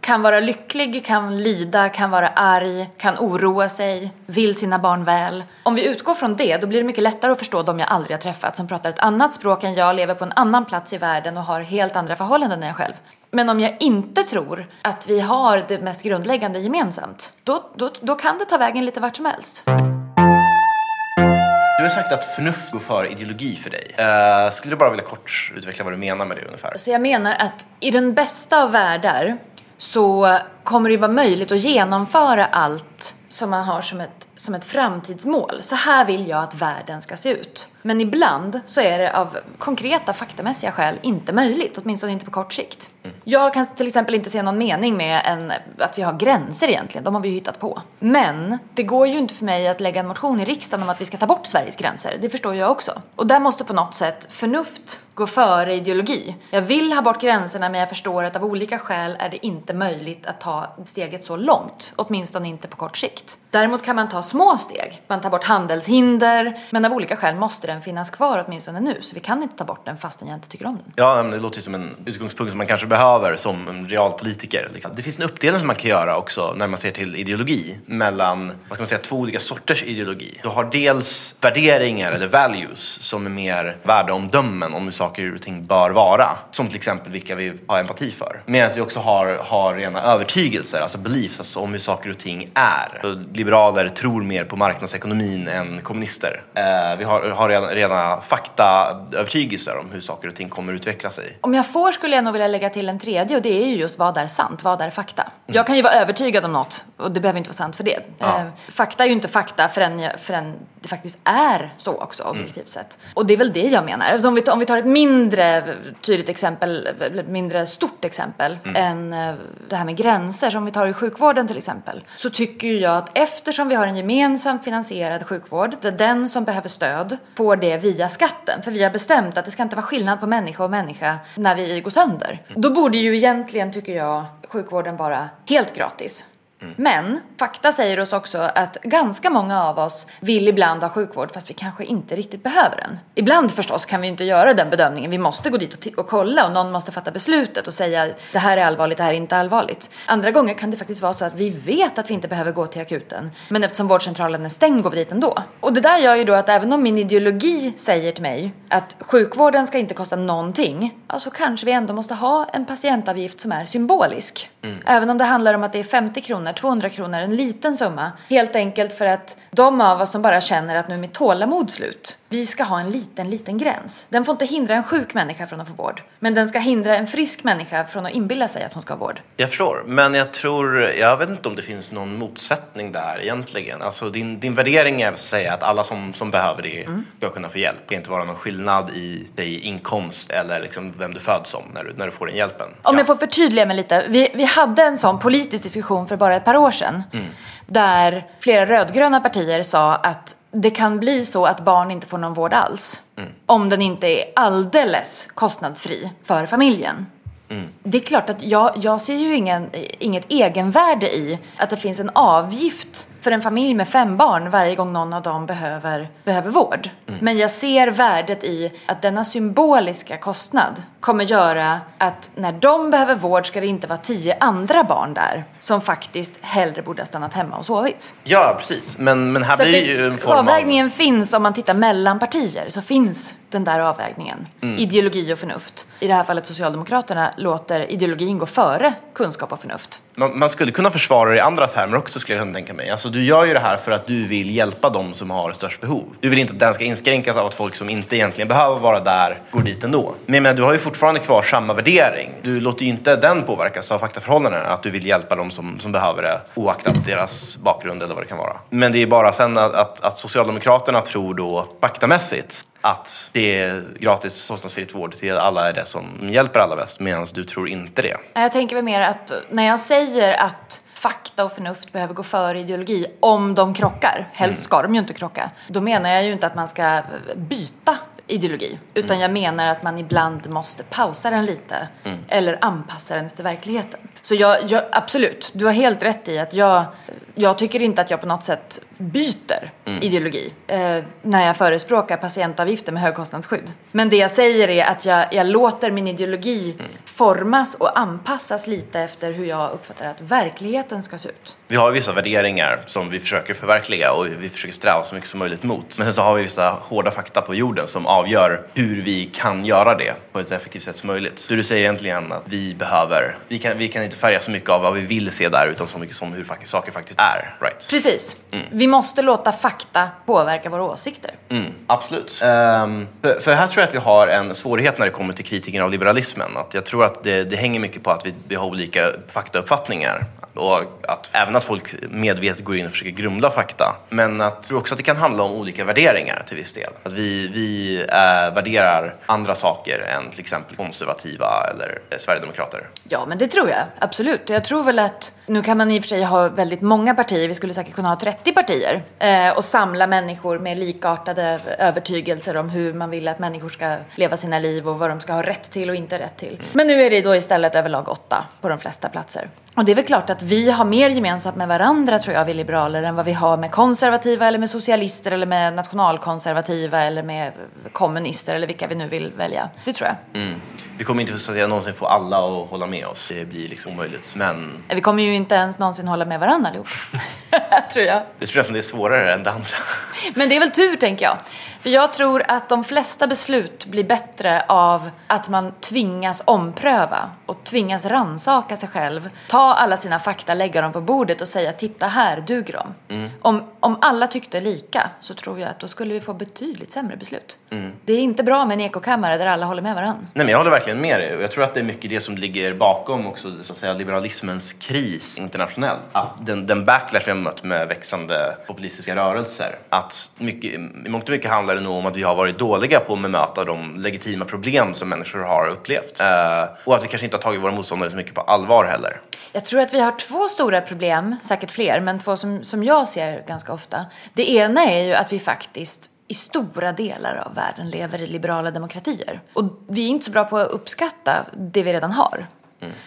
kan vara lycklig, kan lida, kan vara arg, kan oroa sig, vill sina barn väl. Om vi utgår från det, då blir det mycket lättare att förstå de jag aldrig har träffat som pratar ett annat språk än jag, lever på en annan plats i världen och har helt andra förhållanden än jag själv. Men om jag inte tror att vi har det mest grundläggande gemensamt, då, då, då kan det ta vägen lite vart som helst. Du har sagt att förnuft går före ideologi för dig. Uh, skulle du bara vilja kort utveckla vad du menar med det ungefär? Så jag menar att i den bästa av världar så kommer det vara möjligt att genomföra allt som man har som ett, som ett framtidsmål. Så här vill jag att världen ska se ut. Men ibland så är det av konkreta faktamässiga skäl inte möjligt, åtminstone inte på kort sikt. Mm. Jag kan till exempel inte se någon mening med en, att vi har gränser egentligen, de har vi ju hittat på. Men det går ju inte för mig att lägga en motion i riksdagen om att vi ska ta bort Sveriges gränser, det förstår jag också. Och där måste på något sätt förnuft gå före ideologi. Jag vill ha bort gränserna men jag förstår att av olika skäl är det inte möjligt att ta steget så långt, åtminstone inte på kort sikt. Däremot kan man ta små steg. Man tar bort handelshinder, men av olika skäl måste den finnas kvar åtminstone nu. Så vi kan inte ta bort den fastän jag inte tycker om den. Ja, det låter ju som en utgångspunkt som man kanske behöver som realpolitiker. Det finns en uppdelning som man kan göra också när man ser till ideologi mellan, vad ska man säga, två olika sorters ideologi. Du har dels värderingar eller values som är mer värdeomdömen om hur saker och ting bör vara. Som till exempel vilka vi har empati för. Medan vi också har, har rena övertygelser, alltså beliefs, alltså om hur saker och ting är. Liberaler tror mer på marknadsekonomin än kommunister. Eh, vi har, har rena, rena faktaövertygelser om hur saker och ting kommer utveckla sig. Om jag får skulle jag nog vilja lägga till en tredje och det är ju just vad är sant, vad är fakta? Mm. Jag kan ju vara övertygad om något och det behöver inte vara sant för det. Ja. Eh, fakta är ju inte fakta förrän, jag, förrän det faktiskt är så också objektivt mm. sett. Och det är väl det jag menar. Alltså om, vi, om vi tar ett mindre tydligt exempel, mindre stort exempel mm. än eh, det här med gränser som vi tar i sjukvården till exempel. Så tycker jag att eftersom vi har en gemensamt finansierad sjukvård där den som behöver stöd får det via skatten. För vi har bestämt att det ska inte vara skillnad på människa och människa när vi går sönder. Då borde ju egentligen, tycker jag, sjukvården vara helt gratis. Mm. Men fakta säger oss också att ganska många av oss vill ibland ha sjukvård fast vi kanske inte riktigt behöver den. Ibland förstås kan vi inte göra den bedömningen. Vi måste gå dit och, och kolla och någon måste fatta beslutet och säga det här är allvarligt, det här är inte allvarligt. Andra gånger kan det faktiskt vara så att vi vet att vi inte behöver gå till akuten. Men eftersom vårdcentralen är stängd går vi dit ändå. Och det där gör ju då att även om min ideologi säger till mig att sjukvården ska inte kosta någonting. Alltså kanske vi ändå måste ha en patientavgift som är symbolisk. Mm. Även om det handlar om att det är 50 kronor kronor, 200 kronor, en liten summa. Helt enkelt för att de av oss som bara känner att nu är mitt tålamod slut, vi ska ha en liten, liten gräns. Den får inte hindra en sjuk människa från att få vård. Men den ska hindra en frisk människa från att inbilla sig att hon ska ha vård. Jag förstår, men jag tror, jag vet inte om det finns någon motsättning där egentligen. Alltså din, din värdering är att säga att alla som, som behöver det mm. ska kunna få hjälp. Det ska inte vara någon skillnad i dig inkomst eller liksom vem du föds som när du, när du får den hjälpen. Om ja. jag får förtydliga mig lite. Vi, vi hade en sån politisk diskussion för bara ett par år sedan. Mm. Där flera rödgröna partier sa att det kan bli så att barn inte får någon vård alls. Mm. Om den inte är alldeles kostnadsfri för familjen. Mm. Det är klart att jag, jag ser ju ingen, inget egenvärde i att det finns en avgift för en familj med fem barn varje gång någon av dem behöver, behöver vård. Mm. Men jag ser värdet i att denna symboliska kostnad kommer göra att när de behöver vård ska det inte vara tio andra barn där som faktiskt hellre borde ha stannat hemma och sovit. Ja, precis. Men, men här så blir det ju en form Avvägningen av... finns om man tittar mellan partier så finns den där avvägningen. Mm. Ideologi och förnuft. I det här fallet Socialdemokraterna låter ideologin gå före kunskap och förnuft. Man, man skulle kunna försvara det i andra termer också skulle jag kunna tänka mig. Alltså, du gör ju det här för att du vill hjälpa dem som har störst behov. Du vill inte att den ska inskränkas av att folk som inte egentligen behöver vara där går dit ändå. Men, men du har ju fortfarande kvar samma värdering. Du låter ju inte den påverkas av faktaförhållandena, att du vill hjälpa dem som, som behöver det oaktat deras bakgrund eller vad det kan vara. Men det är bara sen att, att, att Socialdemokraterna tror då faktamässigt att det är gratis kostnadsfritt vård till alla är det som hjälper alla bäst medan du tror inte det. Jag tänker väl mer att när jag säger att fakta och förnuft behöver gå före ideologi om de krockar, helst ska de ju inte krocka, då menar jag ju inte att man ska byta ideologi. Utan jag menar att man ibland måste pausa den lite. Eller anpassa den efter verkligheten. Så jag, jag, absolut, du har helt rätt i att jag, jag tycker inte att jag på något sätt byter ideologi eh, när jag förespråkar patientavgifter med högkostnadsskydd. Men det jag säger är att jag, jag låter min ideologi formas och anpassas lite efter hur jag uppfattar att verkligheten ska se ut. Vi har vissa värderingar som vi försöker förverkliga och vi försöker sträva så mycket som möjligt mot. Men sen så har vi vissa hårda fakta på jorden som avgör hur vi kan göra det på ett så effektivt sätt som möjligt. Så du säger egentligen att vi behöver, vi kan, vi kan inte färga så mycket av vad vi vill se där utan så mycket som hur saker faktiskt är. Right? Precis. Vi måste låta fakta påverka våra åsikter. Mm, absolut. Um, för, för här tror jag att vi har en svårighet när det kommer till kritiken av liberalismen. Att jag tror att det, det hänger mycket på att vi, vi har olika faktauppfattningar. Och att även att folk medvetet går in och försöker grumla fakta. Men att, jag tror också att det kan handla om olika värderingar till viss del. Att vi, vi äh, värderar andra saker än till exempel konservativa eller eh, sverigedemokrater. Ja, men det tror jag. Absolut. Jag tror väl att, nu kan man i och för sig ha väldigt många partier, vi skulle säkert kunna ha 30 partier eh, och samla människor med likartade övertygelser om hur man vill att människor ska leva sina liv och vad de ska ha rätt till och inte rätt till. Men nu är det då istället överlag åtta på de flesta platser. Och det är väl klart att vi har mer gemensamt med varandra tror jag, vi liberaler, än vad vi har med konservativa eller med socialister eller med nationalkonservativa eller med kommunister eller vilka vi nu vill välja. Det tror jag. Mm. Vi kommer inte så att säga, någonsin få alla att hålla med oss. Det blir liksom omöjligt. Men Vi kommer ju inte ens någonsin hålla med varandra allihop. (laughs) (laughs) tror jag. det tror jag som det är svårare än det andra. Men det är väl tur, tänker jag. För jag tror att de flesta beslut blir bättre av att man tvingas ompröva och tvingas ransaka sig själv. Ta alla sina fakta, lägga dem på bordet och säga titta här, duger de? Om, om alla tyckte lika så tror jag att då skulle vi få betydligt sämre beslut. Det är inte bra med en ekokammare där alla håller med varandra. Nej, men jag håller verkligen med dig jag tror att det är mycket det som ligger bakom också så att säga, liberalismens kris internationellt. Att den, den backlash vi har mött med växande populistiska rörelser. Att mycket, i mångt och mycket handlar det nog om att vi har varit dåliga på att bemöta de legitima problem som människor har upplevt. Eh, och att vi kanske inte har tagit våra motståndare så mycket på allvar heller. Jag tror att vi har två stora problem, säkert fler, men två som, som jag ser ganska ofta. Det ena är ju att vi faktiskt i stora delar av världen lever i liberala demokratier. Och vi är inte så bra på att uppskatta det vi redan har.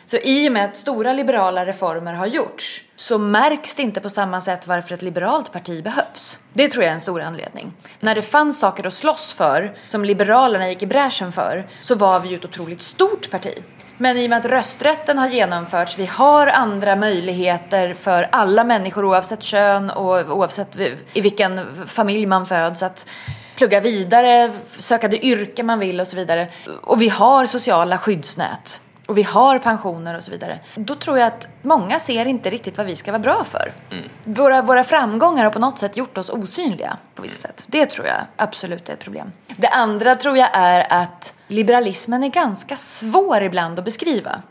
Så i och med att stora liberala reformer har gjorts så märks det inte på samma sätt varför ett liberalt parti behövs. Det tror jag är en stor anledning. När det fanns saker att slåss för, som liberalerna gick i bräschen för, så var vi ju ett otroligt stort parti. Men i och med att rösträtten har genomförts, vi har andra möjligheter för alla människor oavsett kön och oavsett i vilken familj man föds att plugga vidare, söka det yrke man vill och så vidare. Och vi har sociala skyddsnät. Och vi har pensioner och så vidare. Då tror jag att många ser inte riktigt vad vi ska vara bra för. Våra, våra framgångar har på något sätt gjort oss osynliga på vissa sätt. Det tror jag absolut är ett problem. Det andra tror jag är att liberalismen är ganska svår ibland att beskriva.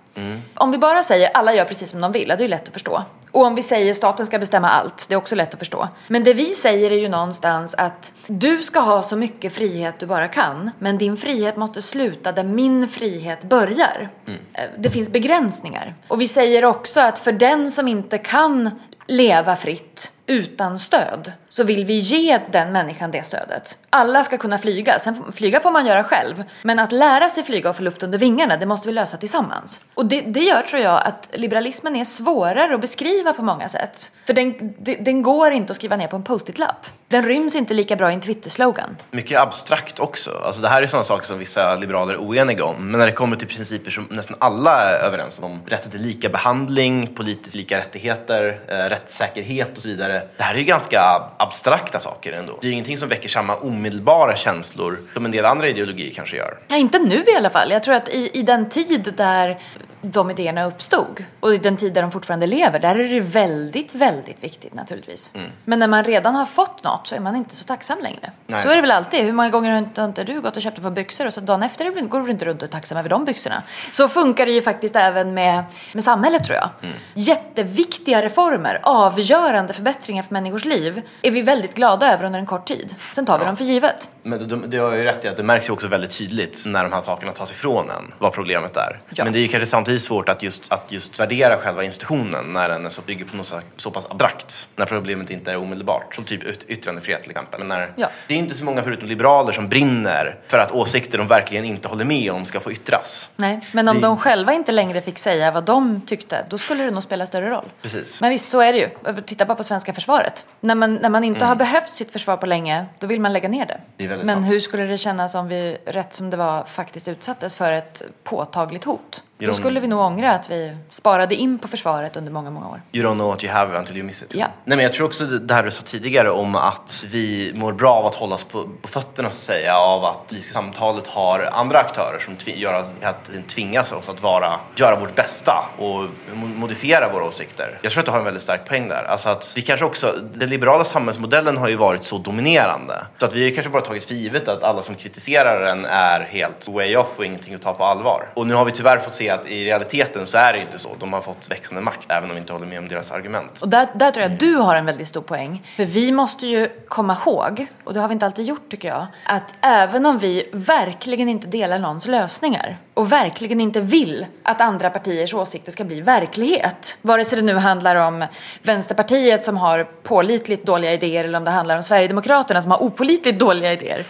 Om vi bara säger alla gör precis som de vill, det är lätt att förstå. Och om vi säger staten ska bestämma allt, det är också lätt att förstå. Men det vi säger är ju någonstans att du ska ha så mycket frihet du bara kan, men din frihet måste sluta där min frihet börjar. Eh, Det finns begränsningar. Och vi säger också att för den som inte kan leva fritt utan stöd så vill vi ge den människan det stödet. Alla ska kunna flyga, sen flyga får man göra själv. Men att lära sig flyga och få luft under vingarna, det måste vi lösa tillsammans. Och det, det gör tror jag att liberalismen är svårare att beskriva på många sätt. För den, den, den går inte att skriva ner på en post-it-lapp. Den ryms inte lika bra i en Twitter-slogan. Mycket abstrakt också. Alltså det här är sådana saker som vissa liberaler är oeniga om. Men när det kommer till principer som nästan alla är överens om, rätten till lika behandling, politiskt lika rättigheter, eh, rättssäkerhet och så vidare. Det här är ju ganska abstrakta saker ändå. Det är ju ingenting som väcker samma omedelbara känslor som en del andra ideologier kanske gör. Ja, inte nu i alla fall. Jag tror att i, i den tid där de idéerna uppstod och i den tid där de fortfarande lever, där är det väldigt, väldigt viktigt naturligtvis. Mm. Men när man redan har fått något så är man inte så tacksam längre. Nej. Så är det väl alltid. Hur många gånger har inte, har inte du gått och köpt ett par byxor och så dagen efter går du inte runt och är tacksam över de byxorna. Så funkar det ju faktiskt även med, med samhället tror jag. Mm. Jätteviktiga reformer, avgörande förbättringar för människors liv är vi väldigt glada över under en kort tid. Sen tar vi dem för givet. Men du, du, du har ju rätt i att det märks ju också väldigt tydligt när de här sakerna tas ifrån en, vad problemet är. Ja. Men det är ju kanske samtidigt svårt att just, att just värdera själva institutionen när den är så, bygger på något så, pass abstrakt. När problemet inte är omedelbart. Som typ yt, yttrandefrihet till exempel. Men när, Ja. Det är inte så många förutom liberaler som brinner för att åsikter de verkligen inte håller med om ska få yttras. Nej, men om Det- de själva inte längre fick säga vad de tyckte, då skulle det nog spela större roll. Precis. Men visst, så är det ju. Titta bara på svenska försvaret. När man, när man inte har behövt sitt försvar på länge, då vill man lägga ner det. Mm. Det Men sant. hur skulle det kännas om vi, rätt som det var, faktiskt utsattes för ett påtagligt hot? Då skulle vi nog ångra att vi sparade in på försvaret under många, många år. You don't know what you have until you miss it. Ja. Nej, men jag tror också det här du sa tidigare om att vi mår bra av att hållas på, på fötterna så att säga av att politiska samtalet har andra aktörer som gör att, att tvingas oss att vara, göra vårt bästa och mo- modifiera våra åsikter. Jag tror att du har en väldigt stark poäng där. Alltså att vi kanske också, den liberala samhällsmodellen har ju varit så dominerande så att vi har kanske bara tagit för givet att alla som kritiserar den är helt way off och ingenting att ta på allvar. Och nu har vi tyvärr fått se att i realiteten så är det inte så. De har fått växande makt även om vi inte håller med om deras argument. Och där, där tror jag att du har en väldigt stor poäng. För vi måste ju komma ihåg, och det har vi inte alltid gjort tycker jag, att även om vi verkligen inte delar någons lösningar och verkligen inte vill att andra partiers åsikter ska bli verklighet, vare sig det nu handlar om Vänsterpartiet som har pålitligt dåliga idéer eller om det handlar om Sverigedemokraterna som har opålitligt dåliga idéer.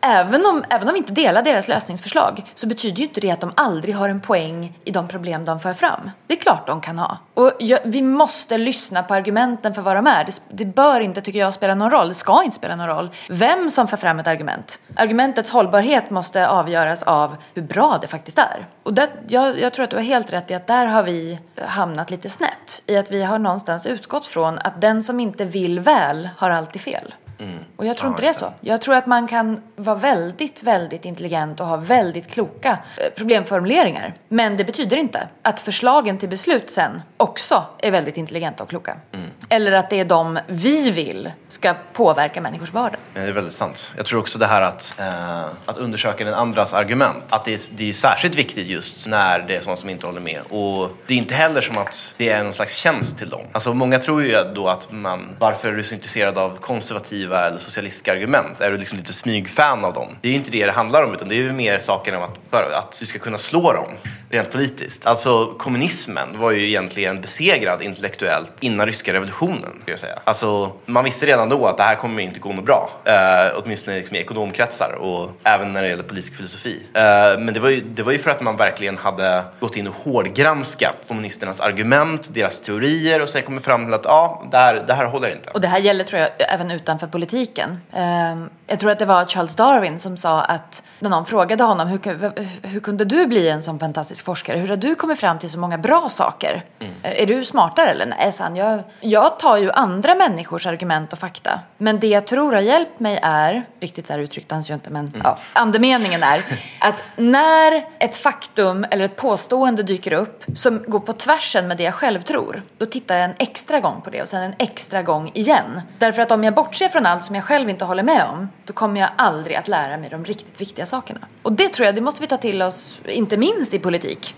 Även om, även om vi inte delar deras lösningsförslag så betyder ju inte det att de aldrig har en poäng i de problem de för fram. Det är klart de kan ha. Och jag, vi måste lyssna på argumenten för vad de är. Det, det bör inte, tycker jag, spela någon roll. Det ska inte spela någon roll vem som för fram ett argument. Argumentets hållbarhet måste avgöras av hur bra det faktiskt är. Och det, jag, jag tror att du har helt rätt i att där har vi hamnat lite snett. I att vi har någonstans utgått från att den som inte vill väl har alltid fel. Och jag tror Ja, inte det är så. Jag tror att man kan vara väldigt, väldigt intelligent och ha väldigt kloka eh, problemformuleringar. Men det betyder inte att förslagen till beslut sen också är väldigt intelligenta och kloka. Eller att det är de vi vill ska påverka människors vardag. Det är väldigt sant. Jag tror också det här att, eh, att undersöka den andras argument. Att det är, det är särskilt viktigt just när det är sådana som inte håller med. Och det är inte heller som att det är någon slags tjänst till dem. Alltså många tror ju då att man, varför är du så intresserad av konservativa eller socialistiska argument? Är du liksom lite smygfan av dem? Det är ju inte det det handlar om utan det är ju mer saken om att, att du ska kunna slå dem rent politiskt. Alltså kommunismen var ju egentligen besegrad intellektuellt innan ryska revolutionen. Ska jag säga. Alltså, man visste redan då att det här kommer inte gå något bra. Eh, åtminstone liksom i ekonomkretsar och även när det gäller politisk filosofi. Eh, men det var, ju, det var ju för att man verkligen hade gått in och hårdgranskat kommunisternas argument, deras teorier och sen kommit fram till att ja, det här, det här håller inte. Och det här gäller tror jag även utanför politiken. Ehm, Jag tror att det var Charles Darwin som sa att när någon frågade honom hur, hur kunde du bli en sån fantastisk forskare? Hur har du kommit fram till så många bra saker? Eh, Är du smartare eller? Nej, sa han. Jag, jag tar ju andra människors argument och fakta. Men det jag tror har hjälpt mig är, riktigt så här uttryckte han sig ju inte, men ja, andemeningen är att när ett faktum eller ett påstående dyker upp som går på tvärsen med det jag själv tror, då tittar jag en extra gång på det och sen en extra gång igen. Därför att om jag bortser från allt som jag själv inte håller med om, då kommer jag aldrig att lära mig de riktigt viktiga sakerna. Och det tror jag, det måste vi ta till oss, inte minst i politik.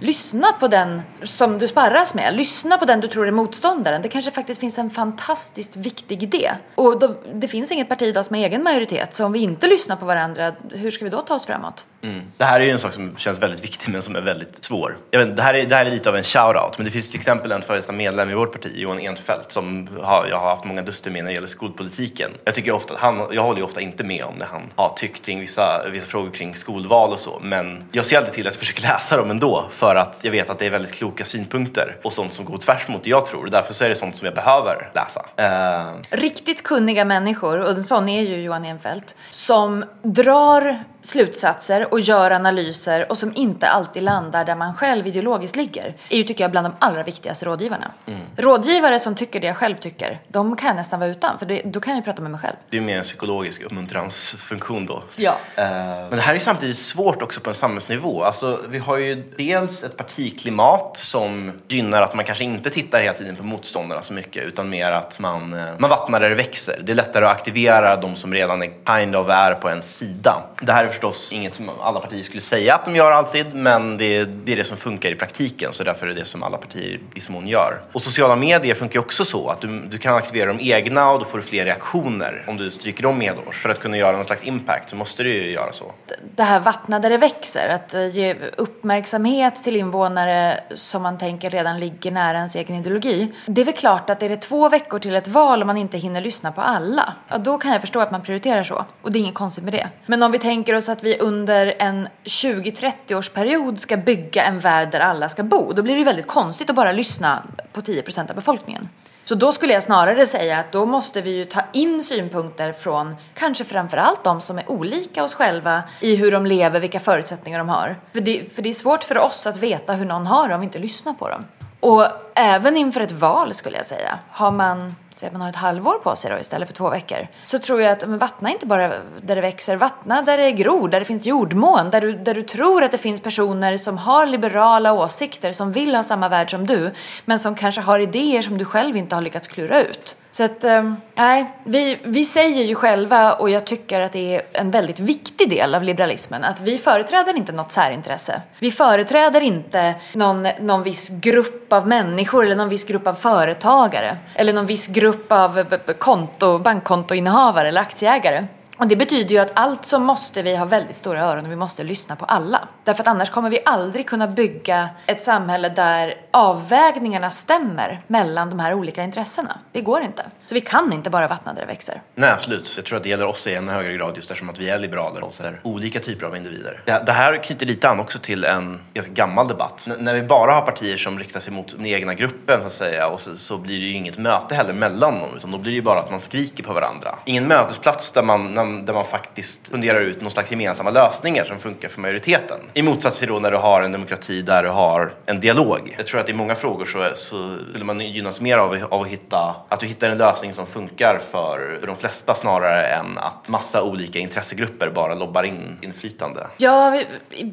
Lyssna på den som du sparras med. Lyssna på den du tror är motståndaren. Det kanske faktiskt finns en fantastiskt viktig idé. Och då, det finns inget parti idag som har egen majoritet. Så om vi inte lyssnar på varandra, hur ska vi då ta oss framåt? Mm. Det här är ju en sak som känns väldigt viktig men som är väldigt svår. Jag vet, det, här är, det här är lite av en shout-out men det finns till exempel en före detta medlem i vårt parti, Johan Enfeldt, som har, jag har haft många duster med när det gäller skolpolitiken. Jag tycker ofta att han, jag håller ju ofta inte med om det han har tyckt kring vissa, vissa frågor kring skolval och så men jag ser alltid till att försöka (laughs) läsa dem ändå för att jag vet att det är väldigt kloka synpunkter och sånt som går tvärs mot det jag tror. Därför så är det sånt som jag behöver läsa. Uh... Riktigt kunniga människor, och en sån är ju Johan Enfeldt, som drar slutsatser och gör analyser och som inte alltid landar där man själv ideologiskt ligger är ju tycker jag bland de allra viktigaste rådgivarna. Mm. Rådgivare som tycker det jag själv tycker, de kan jag nästan vara utan för det, då kan jag ju prata med mig själv. Det är mer en psykologisk uppmuntransfunktion då. Ja. Uh, men det här är samtidigt svårt också på en samhällsnivå. Alltså, vi har ju dels ett partiklimat som gynnar att man kanske inte tittar hela tiden på motståndarna så mycket utan mer att man, uh, man vattnar där det växer. Det är lättare att aktivera de som redan är kind of är på en sida. Det här är förstås inget som alla partier skulle säga att de gör alltid, men det är, det är det som funkar i praktiken, så därför är det det som alla partier i viss mån gör. Och sociala medier funkar också så att du, du kan aktivera de egna och då får du fler reaktioner om du stryker dem medhårs. För att kunna göra någon slags impact så måste du ju göra så. Det här vattna där det växer, att eh, ge uppmärksamhet till invånare som man tänker redan ligger nära ens egen ideologi. Det är väl klart att är det två veckor till ett val och man inte hinner lyssna på alla, ja, då kan jag förstå att man prioriterar så. Och det är inget konstigt med det. Men om vi tänker oss att vi under en 20-30 års period ska bygga en värld där alla ska bo, då blir det ju väldigt konstigt att bara lyssna på 10 procent av befolkningen. Så då skulle jag snarare säga att då måste vi ju ta in synpunkter från kanske framförallt de som är olika oss själva i hur de lever, vilka förutsättningar de har. För det, för det är svårt för oss att veta hur någon har det om vi inte lyssnar på dem. Och även inför ett val skulle jag säga, har man, säg att man har ett halvår på sig då istället för två veckor, så tror jag att men vattna inte bara där det växer, vattna där det gror, där det finns jordmån, där du, där du tror att det finns personer som har liberala åsikter, som vill ha samma värld som du, men som kanske har idéer som du själv inte har lyckats klura ut. Så att, eh, nej, vi, vi säger ju själva, och jag tycker att det är en väldigt viktig del av liberalismen, att vi företräder inte något särintresse. Vi företräder inte någon, någon viss grupp av människor eller någon viss grupp av företagare eller någon viss grupp grupp av konto, bankkontoinnehavare eller aktieägare. Och det betyder ju att allt så måste vi ha väldigt stora öron och vi måste lyssna på alla. Därför att annars kommer vi aldrig kunna bygga ett samhälle där avvägningarna stämmer mellan de här olika intressena. Det går inte. Så vi kan inte bara vattna där det växer. Nej, absolut. Jag tror att det gäller oss i ännu högre grad just eftersom att vi är liberaler och så här olika typer av individer. Det här knyter lite an också till en ganska gammal debatt. N när vi bara har partier som riktar sig mot den egna gruppen så att säga och så, så blir det ju inget möte heller mellan dem utan då blir det ju bara att man skriker på varandra. Ingen mötesplats där man, där man faktiskt funderar ut någon slags gemensamma lösningar som funkar för majoriteten. I motsats till då när du har en demokrati där du har en dialog. Jag tror att i många frågor så, så skulle man gynnas mer av, av att, hitta, att du hittar en lösning som funkar för, för de flesta snarare än att massa olika intressegrupper bara lobbar in inflytande. Ja, vi,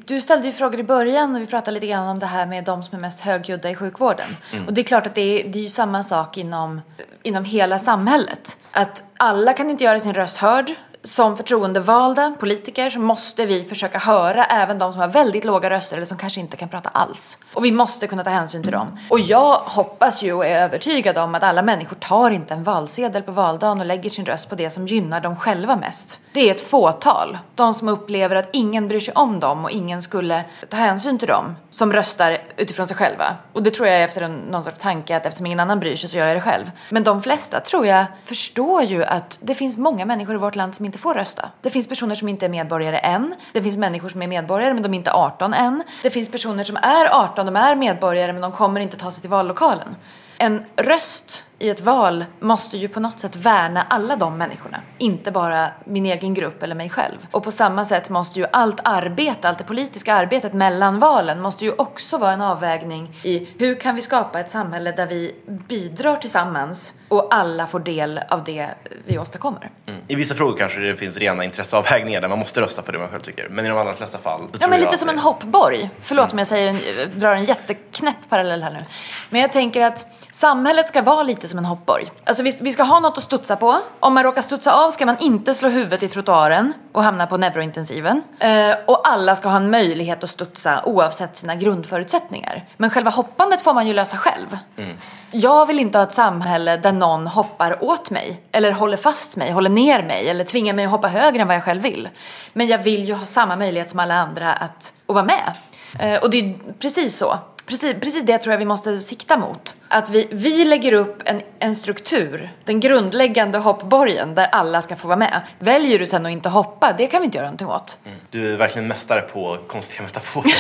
du ställde ju frågor i början och vi pratade lite grann om det här med de som är mest högljudda i sjukvården. Mm. Och det är klart att det är, det är ju samma sak inom, inom hela samhället. Att alla kan inte göra sin röst hörd som förtroendevalda politiker så måste vi försöka höra även de som har väldigt låga röster eller som kanske inte kan prata alls. Och vi måste kunna ta hänsyn till dem. Och jag hoppas ju och är övertygad om att alla människor tar inte en valsedel på valdagen och lägger sin röst på det som gynnar dem själva mest. Det är ett fåtal. De som upplever att ingen bryr sig om dem och ingen skulle ta hänsyn till dem som röstar utifrån sig själva. Och det tror jag är efter en, någon sorts tanke att eftersom ingen annan bryr sig så gör jag det själv. Men de flesta tror jag förstår ju att det finns många människor i vårt land som inte får rösta. Det finns personer som inte är medborgare än. Det finns människor som är medborgare men de är inte 18 än. Det finns personer som är 18, de är medborgare men de kommer inte ta sig till vallokalen. En röst i ett val måste ju på något sätt värna alla de människorna. Inte bara min egen grupp eller mig själv. Och på samma sätt måste ju allt arbete, allt det politiska arbetet mellan valen måste ju också vara en avvägning i hur kan vi skapa ett samhälle där vi bidrar tillsammans och alla får del av det vi åstadkommer. Mm. I vissa frågor kanske det finns rena intresseavvägningar där man måste rösta på det man själv tycker. Men i de allra flesta fall Ja, men lite som en hoppborg. Förlåt mm. om jag säger en, drar en jätteknäpp parallell här nu. Men jag tänker att samhället ska vara lite som en hoppborg. Alltså vi, vi ska ha något att studsa på. Om man råkar studsa av ska man inte slå huvudet i trottoaren och hamna på neurointensiven. Eh, och alla ska ha en möjlighet att studsa oavsett sina grundförutsättningar. Men själva hoppandet får man ju lösa själv. Mm. Jag vill inte ha ett samhälle där någon hoppar åt mig eller håller fast mig, håller ner mig eller tvingar mig att hoppa högre än vad jag själv vill. Men jag vill ju ha samma möjlighet som alla andra att, att vara med. Eh, och det är precis så. Precis, precis det tror jag vi måste sikta mot. Att vi, vi lägger upp en, en struktur, den grundläggande hoppborgen där alla ska få vara med. Väljer du sen att inte hoppa, det kan vi inte göra någonting åt. Mm. Du är verkligen mästare på konstiga metaforer.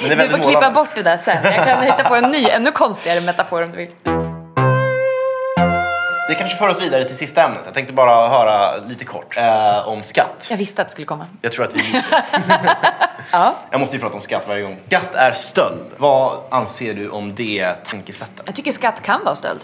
(laughs) du får klippa bort det där sen. Jag kan hitta på en ny, ännu konstigare metafor om du vill. Det kanske för oss vidare till sista ämnet. Jag tänkte bara höra lite kort eh, om skatt. Jag visste att det skulle komma. Jag tror att vi... (laughs) Ja. Jag måste ju prata om skatt varje gång. Skatt är stöld. Vad anser du om det tankesättet? Jag tycker skatt kan vara stöld.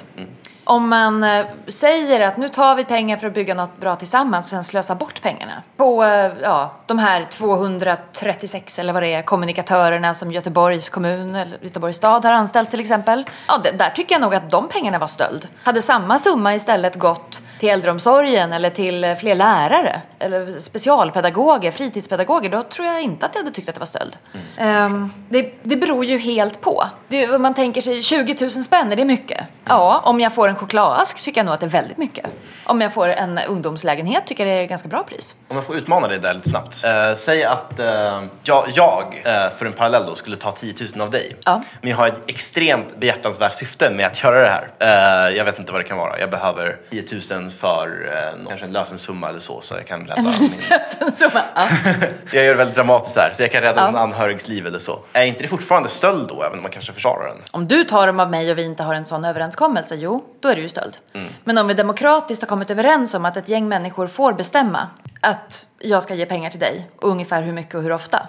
Om man eh, säger att nu tar vi pengar för att bygga något bra tillsammans och sen slösar bort pengarna på eh, ja, de här 236 eller vad det är kommunikatörerna som Göteborgs kommun eller Göteborgs stad har anställt till exempel. Ja, där tycker jag nog att de pengarna var stöld. Hade samma summa istället gått till äldreomsorgen eller till eh, fler lärare eller specialpedagoger, fritidspedagoger, då tror jag inte att jag hade tyckt att det var stöld. Ehm, det, det beror ju helt på. Det, man tänker sig 20 000 spänn, är det mycket? Ja, om jag får en chokladask tycker jag nog att det är väldigt mycket. Om jag får en ungdomslägenhet tycker jag det är ganska bra pris. Om jag får utmana dig där lite snabbt. Eh, säg att eh, jag, jag eh, för en parallell då, skulle ta 10 000 av dig. Ja. Men jag har ett extremt behjärtansvärt syfte med att göra det här. Eh, jag vet inte vad det kan vara. Jag behöver 10 000 för eh, kanske en lösensumma eller så, så jag kan rädda min... (laughs) Sen summa. Ja. (laughs) Jag gör det väldigt dramatiskt här, så jag kan rädda Ja. en anhörigs liv eller så. Är inte det fortfarande stöld då, även om man kanske försvarar den? Om du tar dem av mig och vi inte har en sån överenskommelse, jo, då är det ju stöld. Men om vi demokratiskt har kommit överens om att ett gäng människor får bestämma att jag ska ge pengar till dig, och ungefär hur mycket och hur ofta.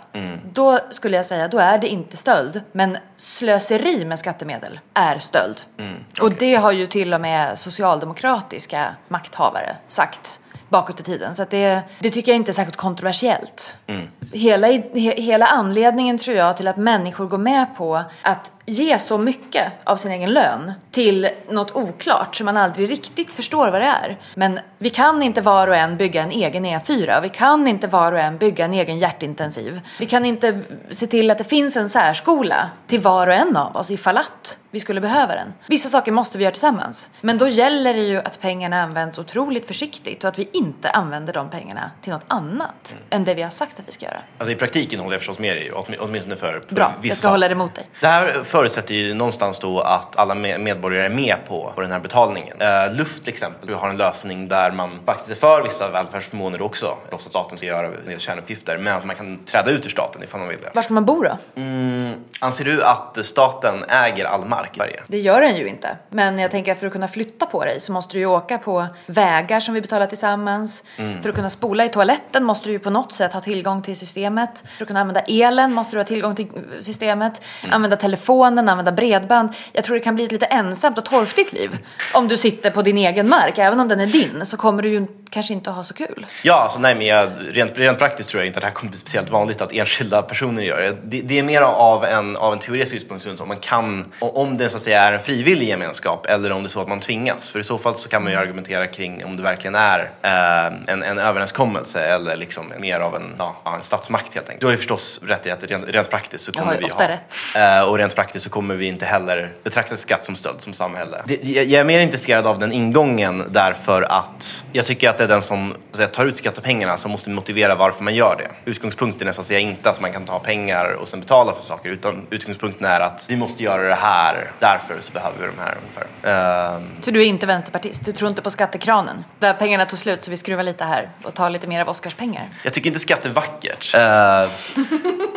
Då skulle jag säga, då är det inte stöld. Men slöseri med skattemedel är stöld. Och det har ju till och med socialdemokratiska makthavare sagt bakåt i tiden. Så det, det tycker jag inte är särskilt kontroversiellt. Hela, i- he, hela anledningen tror jag till att människor går med på att ge så mycket av sin egen lön till något oklart som man aldrig riktigt förstår vad det är. Men vi kan inte var och en bygga en egen E4. Vi kan inte var och en bygga en egen hjärtintensiv. Vi kan inte se till att det finns en särskola till var och en av oss ifall att vi skulle behöva den. Vissa saker måste vi göra tillsammans. Men då gäller det ju att pengarna används otroligt försiktigt och att vi inte använder de pengarna till något annat än det vi har sagt att vi ska göra. Alltså i praktiken håller jag förstås med dig, åtmi- åtminstone för, för Bra, vissa jag ska hålla det emot dig. Det här förutsätter ju någonstans då att alla me- medborgare är med på, på den här betalningen. Eh, Luft till exempel har en lösning där man faktiskt är för vissa välfärdsförmåner också, trots att staten ska göra en del kärnuppgifter, men att man kan träda ut ur staten ifall man vill det. Var ska man bo då? Mm, anser du att staten äger all mark i Sverige? Det gör den ju inte. Men jag tänker att för att kunna flytta på dig så måste du ju åka på vägar som vi betalar tillsammans. För att kunna spola i toaletten måste du ju på något sätt ha tillgång till systemet. För att kunna använda elen måste du ha tillgång till systemet. Använda telefonen, använda bredband. Jag tror det kan bli ett lite ensamt och torftigt liv. Om du sitter på din egen mark. Även om den är din så kommer du ju kanske inte ha så kul. Ja, alltså nej, men jag, rent, rent praktiskt tror jag inte att det här kommer bli speciellt vanligt att enskilda personer gör det. Det, det är mer av en, av en teoretisk utgångspunkt om man kan, om det så att säga är en frivillig gemenskap eller om det är så att man tvingas. För i så fall så kan man ju argumentera kring om det verkligen är eh, en, en överenskommelse eller liksom mer av en, ja, en statsmakt helt enkelt. Du har ju förstås rätt i att rent, rent praktiskt så kommer har vi ha rätt. Eh, och rent praktiskt så kommer vi inte heller betrakta skatt som stöld som samhälle. Det, jag jag är mer intresserad av den ingången därför att jag tycker att det är den som att säga, tar ut skattepengarna som måste motivera varför man gör det. Utgångspunkten är så att säga inte att man kan ta pengar och sen betala för saker utan utgångspunkten är att vi måste göra det här, därför så behöver vi de här ungefär. Ehm, Så du är inte vänsterpartist? Du tror inte på skattekranen? Där pengarna tog slut så vi skruvar lite här och tar lite mer av Oscars pengar? Jag tycker inte skatt är vackert. (laughs)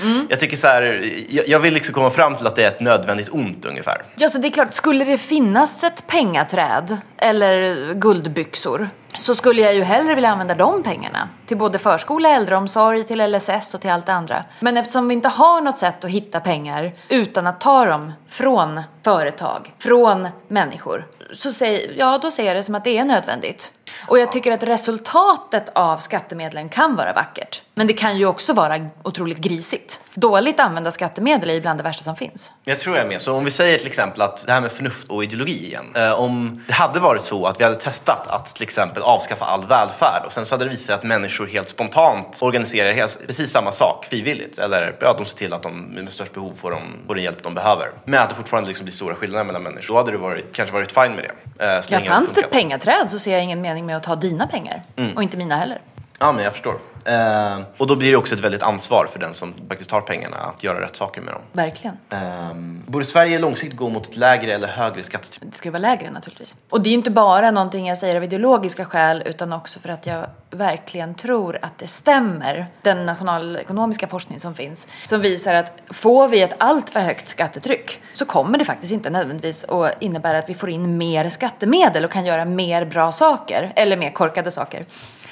Eh, Jag tycker så här, jag, jag vill liksom komma fram till att det är ett nödvändigt ont ungefär. Ja, så det är klart, skulle det finnas ett pengaträd eller guldbyxor så skulle jag ju hellre vilja använda de pengarna till både förskola, äldreomsorg, till LSS och till allt det andra. Men eftersom vi inte har något sätt att hitta pengar utan att ta dem från företag, från människor, så säger, ja, då ser jag det som att det är nödvändigt. Och jag tycker att resultatet av skattemedlen kan vara vackert. Men det kan ju också vara otroligt grisigt. Dåligt använda skattemedel är ju bland det värsta som finns. Jag tror jag är med. Så om vi säger till exempel att det här med förnuft och ideologi igen. Eh, om det hade varit så att vi hade testat att till exempel avskaffa all välfärd och sen så hade det visat sig att människor helt spontant organiserar helt, precis samma sak frivilligt. Eller ja, de ser till att de med störst behov får, de, får den hjälp de behöver. Men att det fortfarande liksom blir stora skillnader mellan människor. Då hade det varit, kanske varit fine med det. eh, Ja, fanns det ett pengaträd så ser jag ingen mening med att ta dina pengar. Och inte mina heller. Ja, men jag förstår. Eh, och då blir det också ett väldigt ansvar för den som faktiskt tar pengarna att göra rätt saker med dem. Verkligen. Um, borde Sverige långsiktigt gå mot ett lägre eller högre skattetryck? Det ska ju vara lägre naturligtvis. Och det är ju inte bara någonting jag säger av ideologiska skäl utan också för att jag verkligen tror att det stämmer, den nationalekonomiska forskning som finns, som visar att får vi ett alltför högt skattetryck så kommer det faktiskt inte nödvändigtvis att innebära att vi får in mer skattemedel och kan göra mer bra saker, eller mer korkade saker.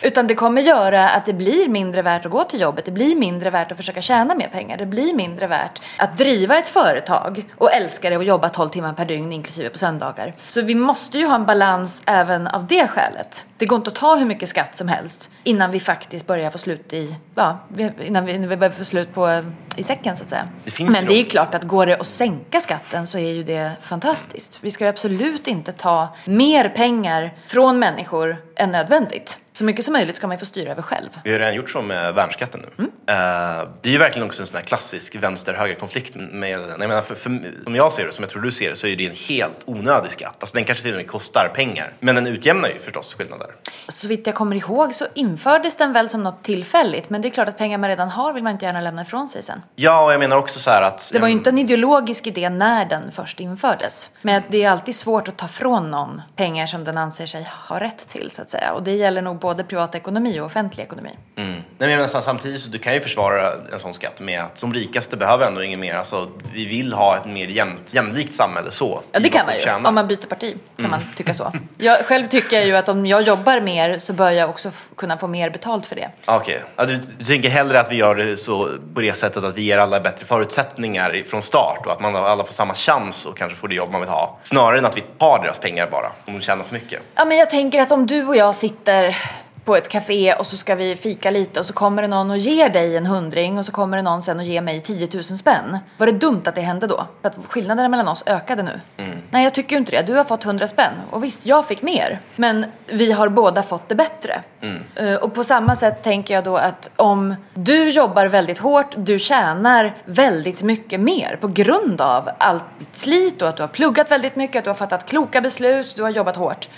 Utan det kommer göra att det blir mindre värt att gå till jobbet, det blir mindre värt att försöka tjäna mer pengar, det blir mindre värt att driva ett företag och älska det och jobba 12 timmar per dygn inklusive på söndagar. Så vi måste ju ha en balans även av det skälet. Det går inte att ta hur mycket skatt som helst innan vi faktiskt börjar få slut i, ja, innan vi, innan vi börjar få slut på i säcken så att säga. Det Men det är ju klart att går det att sänka skatten så är ju det fantastiskt. Vi ska ju absolut inte ta mer pengar från människor än nödvändigt. Så mycket som möjligt ska man ju få styra över själv. Vi har redan gjort så med värnskatten nu. Mm. Uh, det är ju verkligen också en sån här klassisk vänster-höger-konflikt med. Jag menar, för, för, som jag ser det, som jag tror du ser det, så är det en helt onödig skatt. Alltså den kanske till och med kostar pengar. Men den utjämnar ju förstås skillnader. Så vitt jag kommer ihåg så infördes den väl som något tillfälligt. Men det är klart att pengar man redan har vill man inte gärna lämna ifrån sig sen. Ja, och jag menar också så här att... Det var ju inte en ideologisk idé när den först infördes. Men det är alltid svårt att ta från någon pengar som den anser sig ha rätt till så att säga. Och det gäller nog både privatekonomi och offentlig ekonomi. Mm. Nej, men jag menar, samtidigt så du kan ju försvara en sån skatt med att som rikaste behöver ändå inget mer. Alltså, vi vill ha ett mer jämnt, jämlikt samhälle så. Ja, det kan man ju. Tjänar. Om man byter parti kan mm. man tycka så. Jag själv tycker ju att om jag jobbar mer så bör jag också kunna få mer betalt för det. Okej, okay. ja, du, du tänker hellre att vi gör det så på det sättet att vi ger alla bättre förutsättningar från start och att man alla får samma chans och kanske får det jobb man vill ha. Snarare än att vi tar deras pengar bara om de tjänar för mycket. Ja, men jag tänker att om du och jag sitter på ett café och så ska vi fika lite och så kommer det någon och ger dig en hundring och så kommer det någon sen och ger mig 10 000 spänn. Var det dumt att det hände då? För att skillnaden mellan oss ökade nu. Mm. Nej, jag tycker inte det. Du har fått 100 spänn och visst, jag fick mer. Men vi har båda fått det bättre. Mm. Uh, och på samma sätt tänker jag då att om du jobbar väldigt hårt, du tjänar väldigt mycket mer på grund av allt ditt slit och att du har pluggat väldigt mycket, att du har fattat kloka beslut, du har jobbat hårt.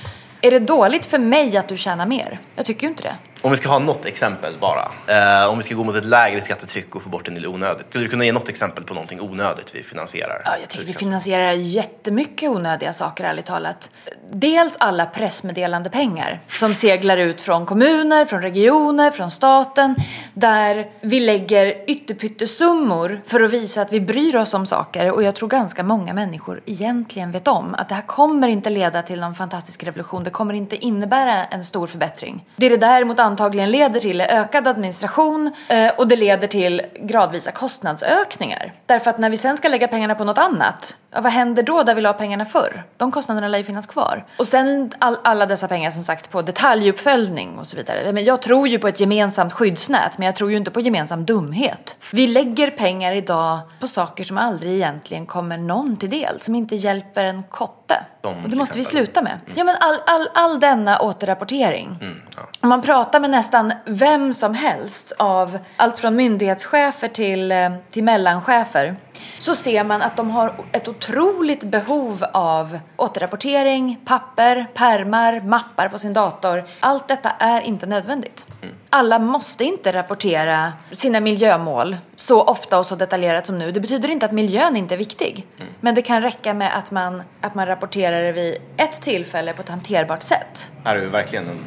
Är det dåligt för mig att du tjänar mer? Jag tycker ju inte det. Om vi ska ha något exempel bara. Eh, om vi ska gå mot ett lägre skattetryck och få bort en del onödigt. Skulle du kunna ge något exempel på någonting onödigt vi finansierar? Ja, jag tycker vi finansierar jättemycket onödiga saker ärligt talat. Dels alla pressmeddelande pengar som seglar ut från kommuner, från regioner, från staten. Där vi lägger ytterpyttesummor för att visa att vi bryr oss om saker. Och jag tror ganska många människor egentligen vet om att det här kommer inte leda till någon fantastisk revolution. Det kommer inte innebära en stor förbättring. Det är det däremot antagligen leder till är ökad administration eh, och det leder till gradvisa kostnadsökningar. Därför att när vi sen ska lägga pengarna på något annat, ja, vad händer då där vi la pengarna förr? De kostnaderna lär ju finnas kvar. Och sen all, alla dessa pengar som sagt på detaljuppföljning och så vidare. Men jag tror ju på ett gemensamt skyddsnät, men jag tror ju inte på gemensam dumhet. Vi lägger pengar idag på saker som aldrig egentligen kommer någon till del, som inte hjälper en kotte. De, och det måste vi sluta med. Mm. Ja, men all, all, all denna återrapportering. Mm, ja. Man pratar med nästan vem som helst av allt från myndighetschefer till, eh, till mellanchefer så ser man att de har ett otroligt behov av återrapportering, papper, permar, mappar på sin dator. Allt detta är inte nödvändigt. Alla måste inte rapportera sina miljömål så ofta och så detaljerat som nu. Det betyder inte att miljön inte är viktig. Men det kan räcka med att man, att man rapporterar det vid ett tillfälle på ett hanterbart sätt. Här är det verkligen en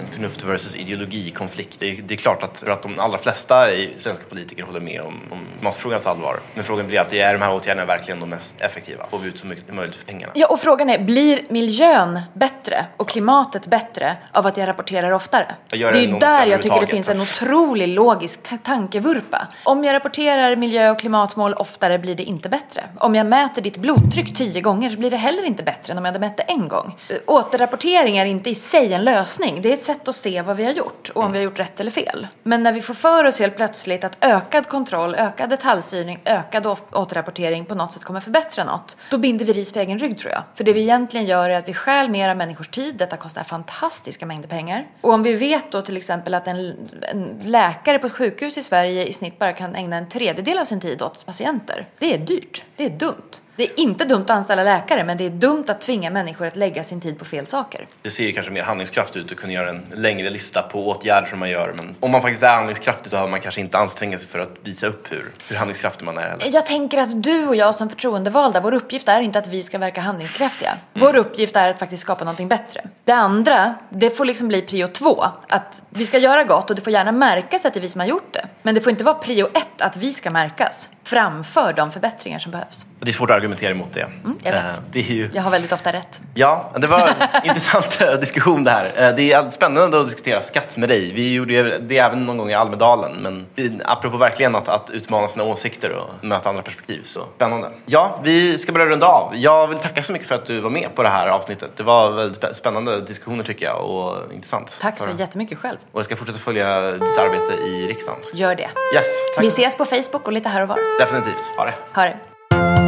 en förnuft versus ideologikonflikt. Det är, det är klart att, att de allra flesta i svenska politiker håller med om, om matfrågans allvar. Men frågan blir alltid, är de här åtgärderna verkligen de mest effektiva? Får vi ut så mycket som möjligt för pengarna? Ja, och frågan är, blir miljön bättre och klimatet bättre av att jag rapporterar oftare? Jag det är ju där jag tycker det finns en otrolig logisk tankevurpa. Om jag rapporterar miljö och klimatmål oftare blir det inte bättre. Om jag mäter ditt blodtryck tio gånger så blir det heller inte bättre än om jag hade mätt det en gång. Återrapportering är inte i sig en lösning. Det är ett sätt att se vad vi har gjort och om vi har gjort rätt eller fel. Men när vi får för oss helt plötsligt att ökad kontroll, ökad detaljstyrning, ökad återrapportering på något sätt kommer förbättra något, då binder vi ris för egen rygg tror jag. För det vi egentligen gör är att vi stjäl mer av människors tid. Detta kostar fantastiska mängder pengar. Och om vi vet då till exempel att en, en läkare på ett sjukhus i Sverige i snitt bara kan ägna en tredjedel av sin tid åt patienter. Det är dyrt. Det är dumt. Det är inte dumt att anställa läkare, men det är dumt att tvinga människor att lägga sin tid på fel saker. Det ser ju kanske mer handlingskraft ut att kunna göra en längre lista på åtgärder som man gör. Men om man faktiskt är handlingskraftig så har man kanske inte ansträngt sig för att visa upp hur, hur handlingskraftig man är. Eller? Jag tänker att du och jag som förtroendevalda, vår uppgift är inte att vi ska verka handlingskraftiga. Vår uppgift är att faktiskt skapa någonting bättre. Det andra, det får liksom bli prio två. Att vi ska göra gott och det får gärna märkas att det är vi som har gjort det. Men det får inte vara prio ett att vi ska märkas framför de förbättringar som behövs. Det är svårt att argumentera emot det. Mm, jag vet. Eh, Det är ju... Jag har väldigt ofta rätt. Ja, det var en (laughs) intressant eh, diskussion det här. Eh, Det är spännande att diskutera skatt med dig. Vi gjorde det även någon gång i Almedalen. Men apropå verkligen att, att utmana sina åsikter och möta andra perspektiv. Så spännande. Ja, vi ska börja runda av. Jag vill tacka så mycket för att du var med på det här avsnittet. Det var väldigt spä- spännande diskussioner tycker jag och intressant. Tack så För- jättemycket själv. Och jag ska fortsätta följa ditt arbete i riksdagen. Gör det. Yes, tack. Vi ses på Facebook och lite här och var. Definitivt. Ha det. Ha det.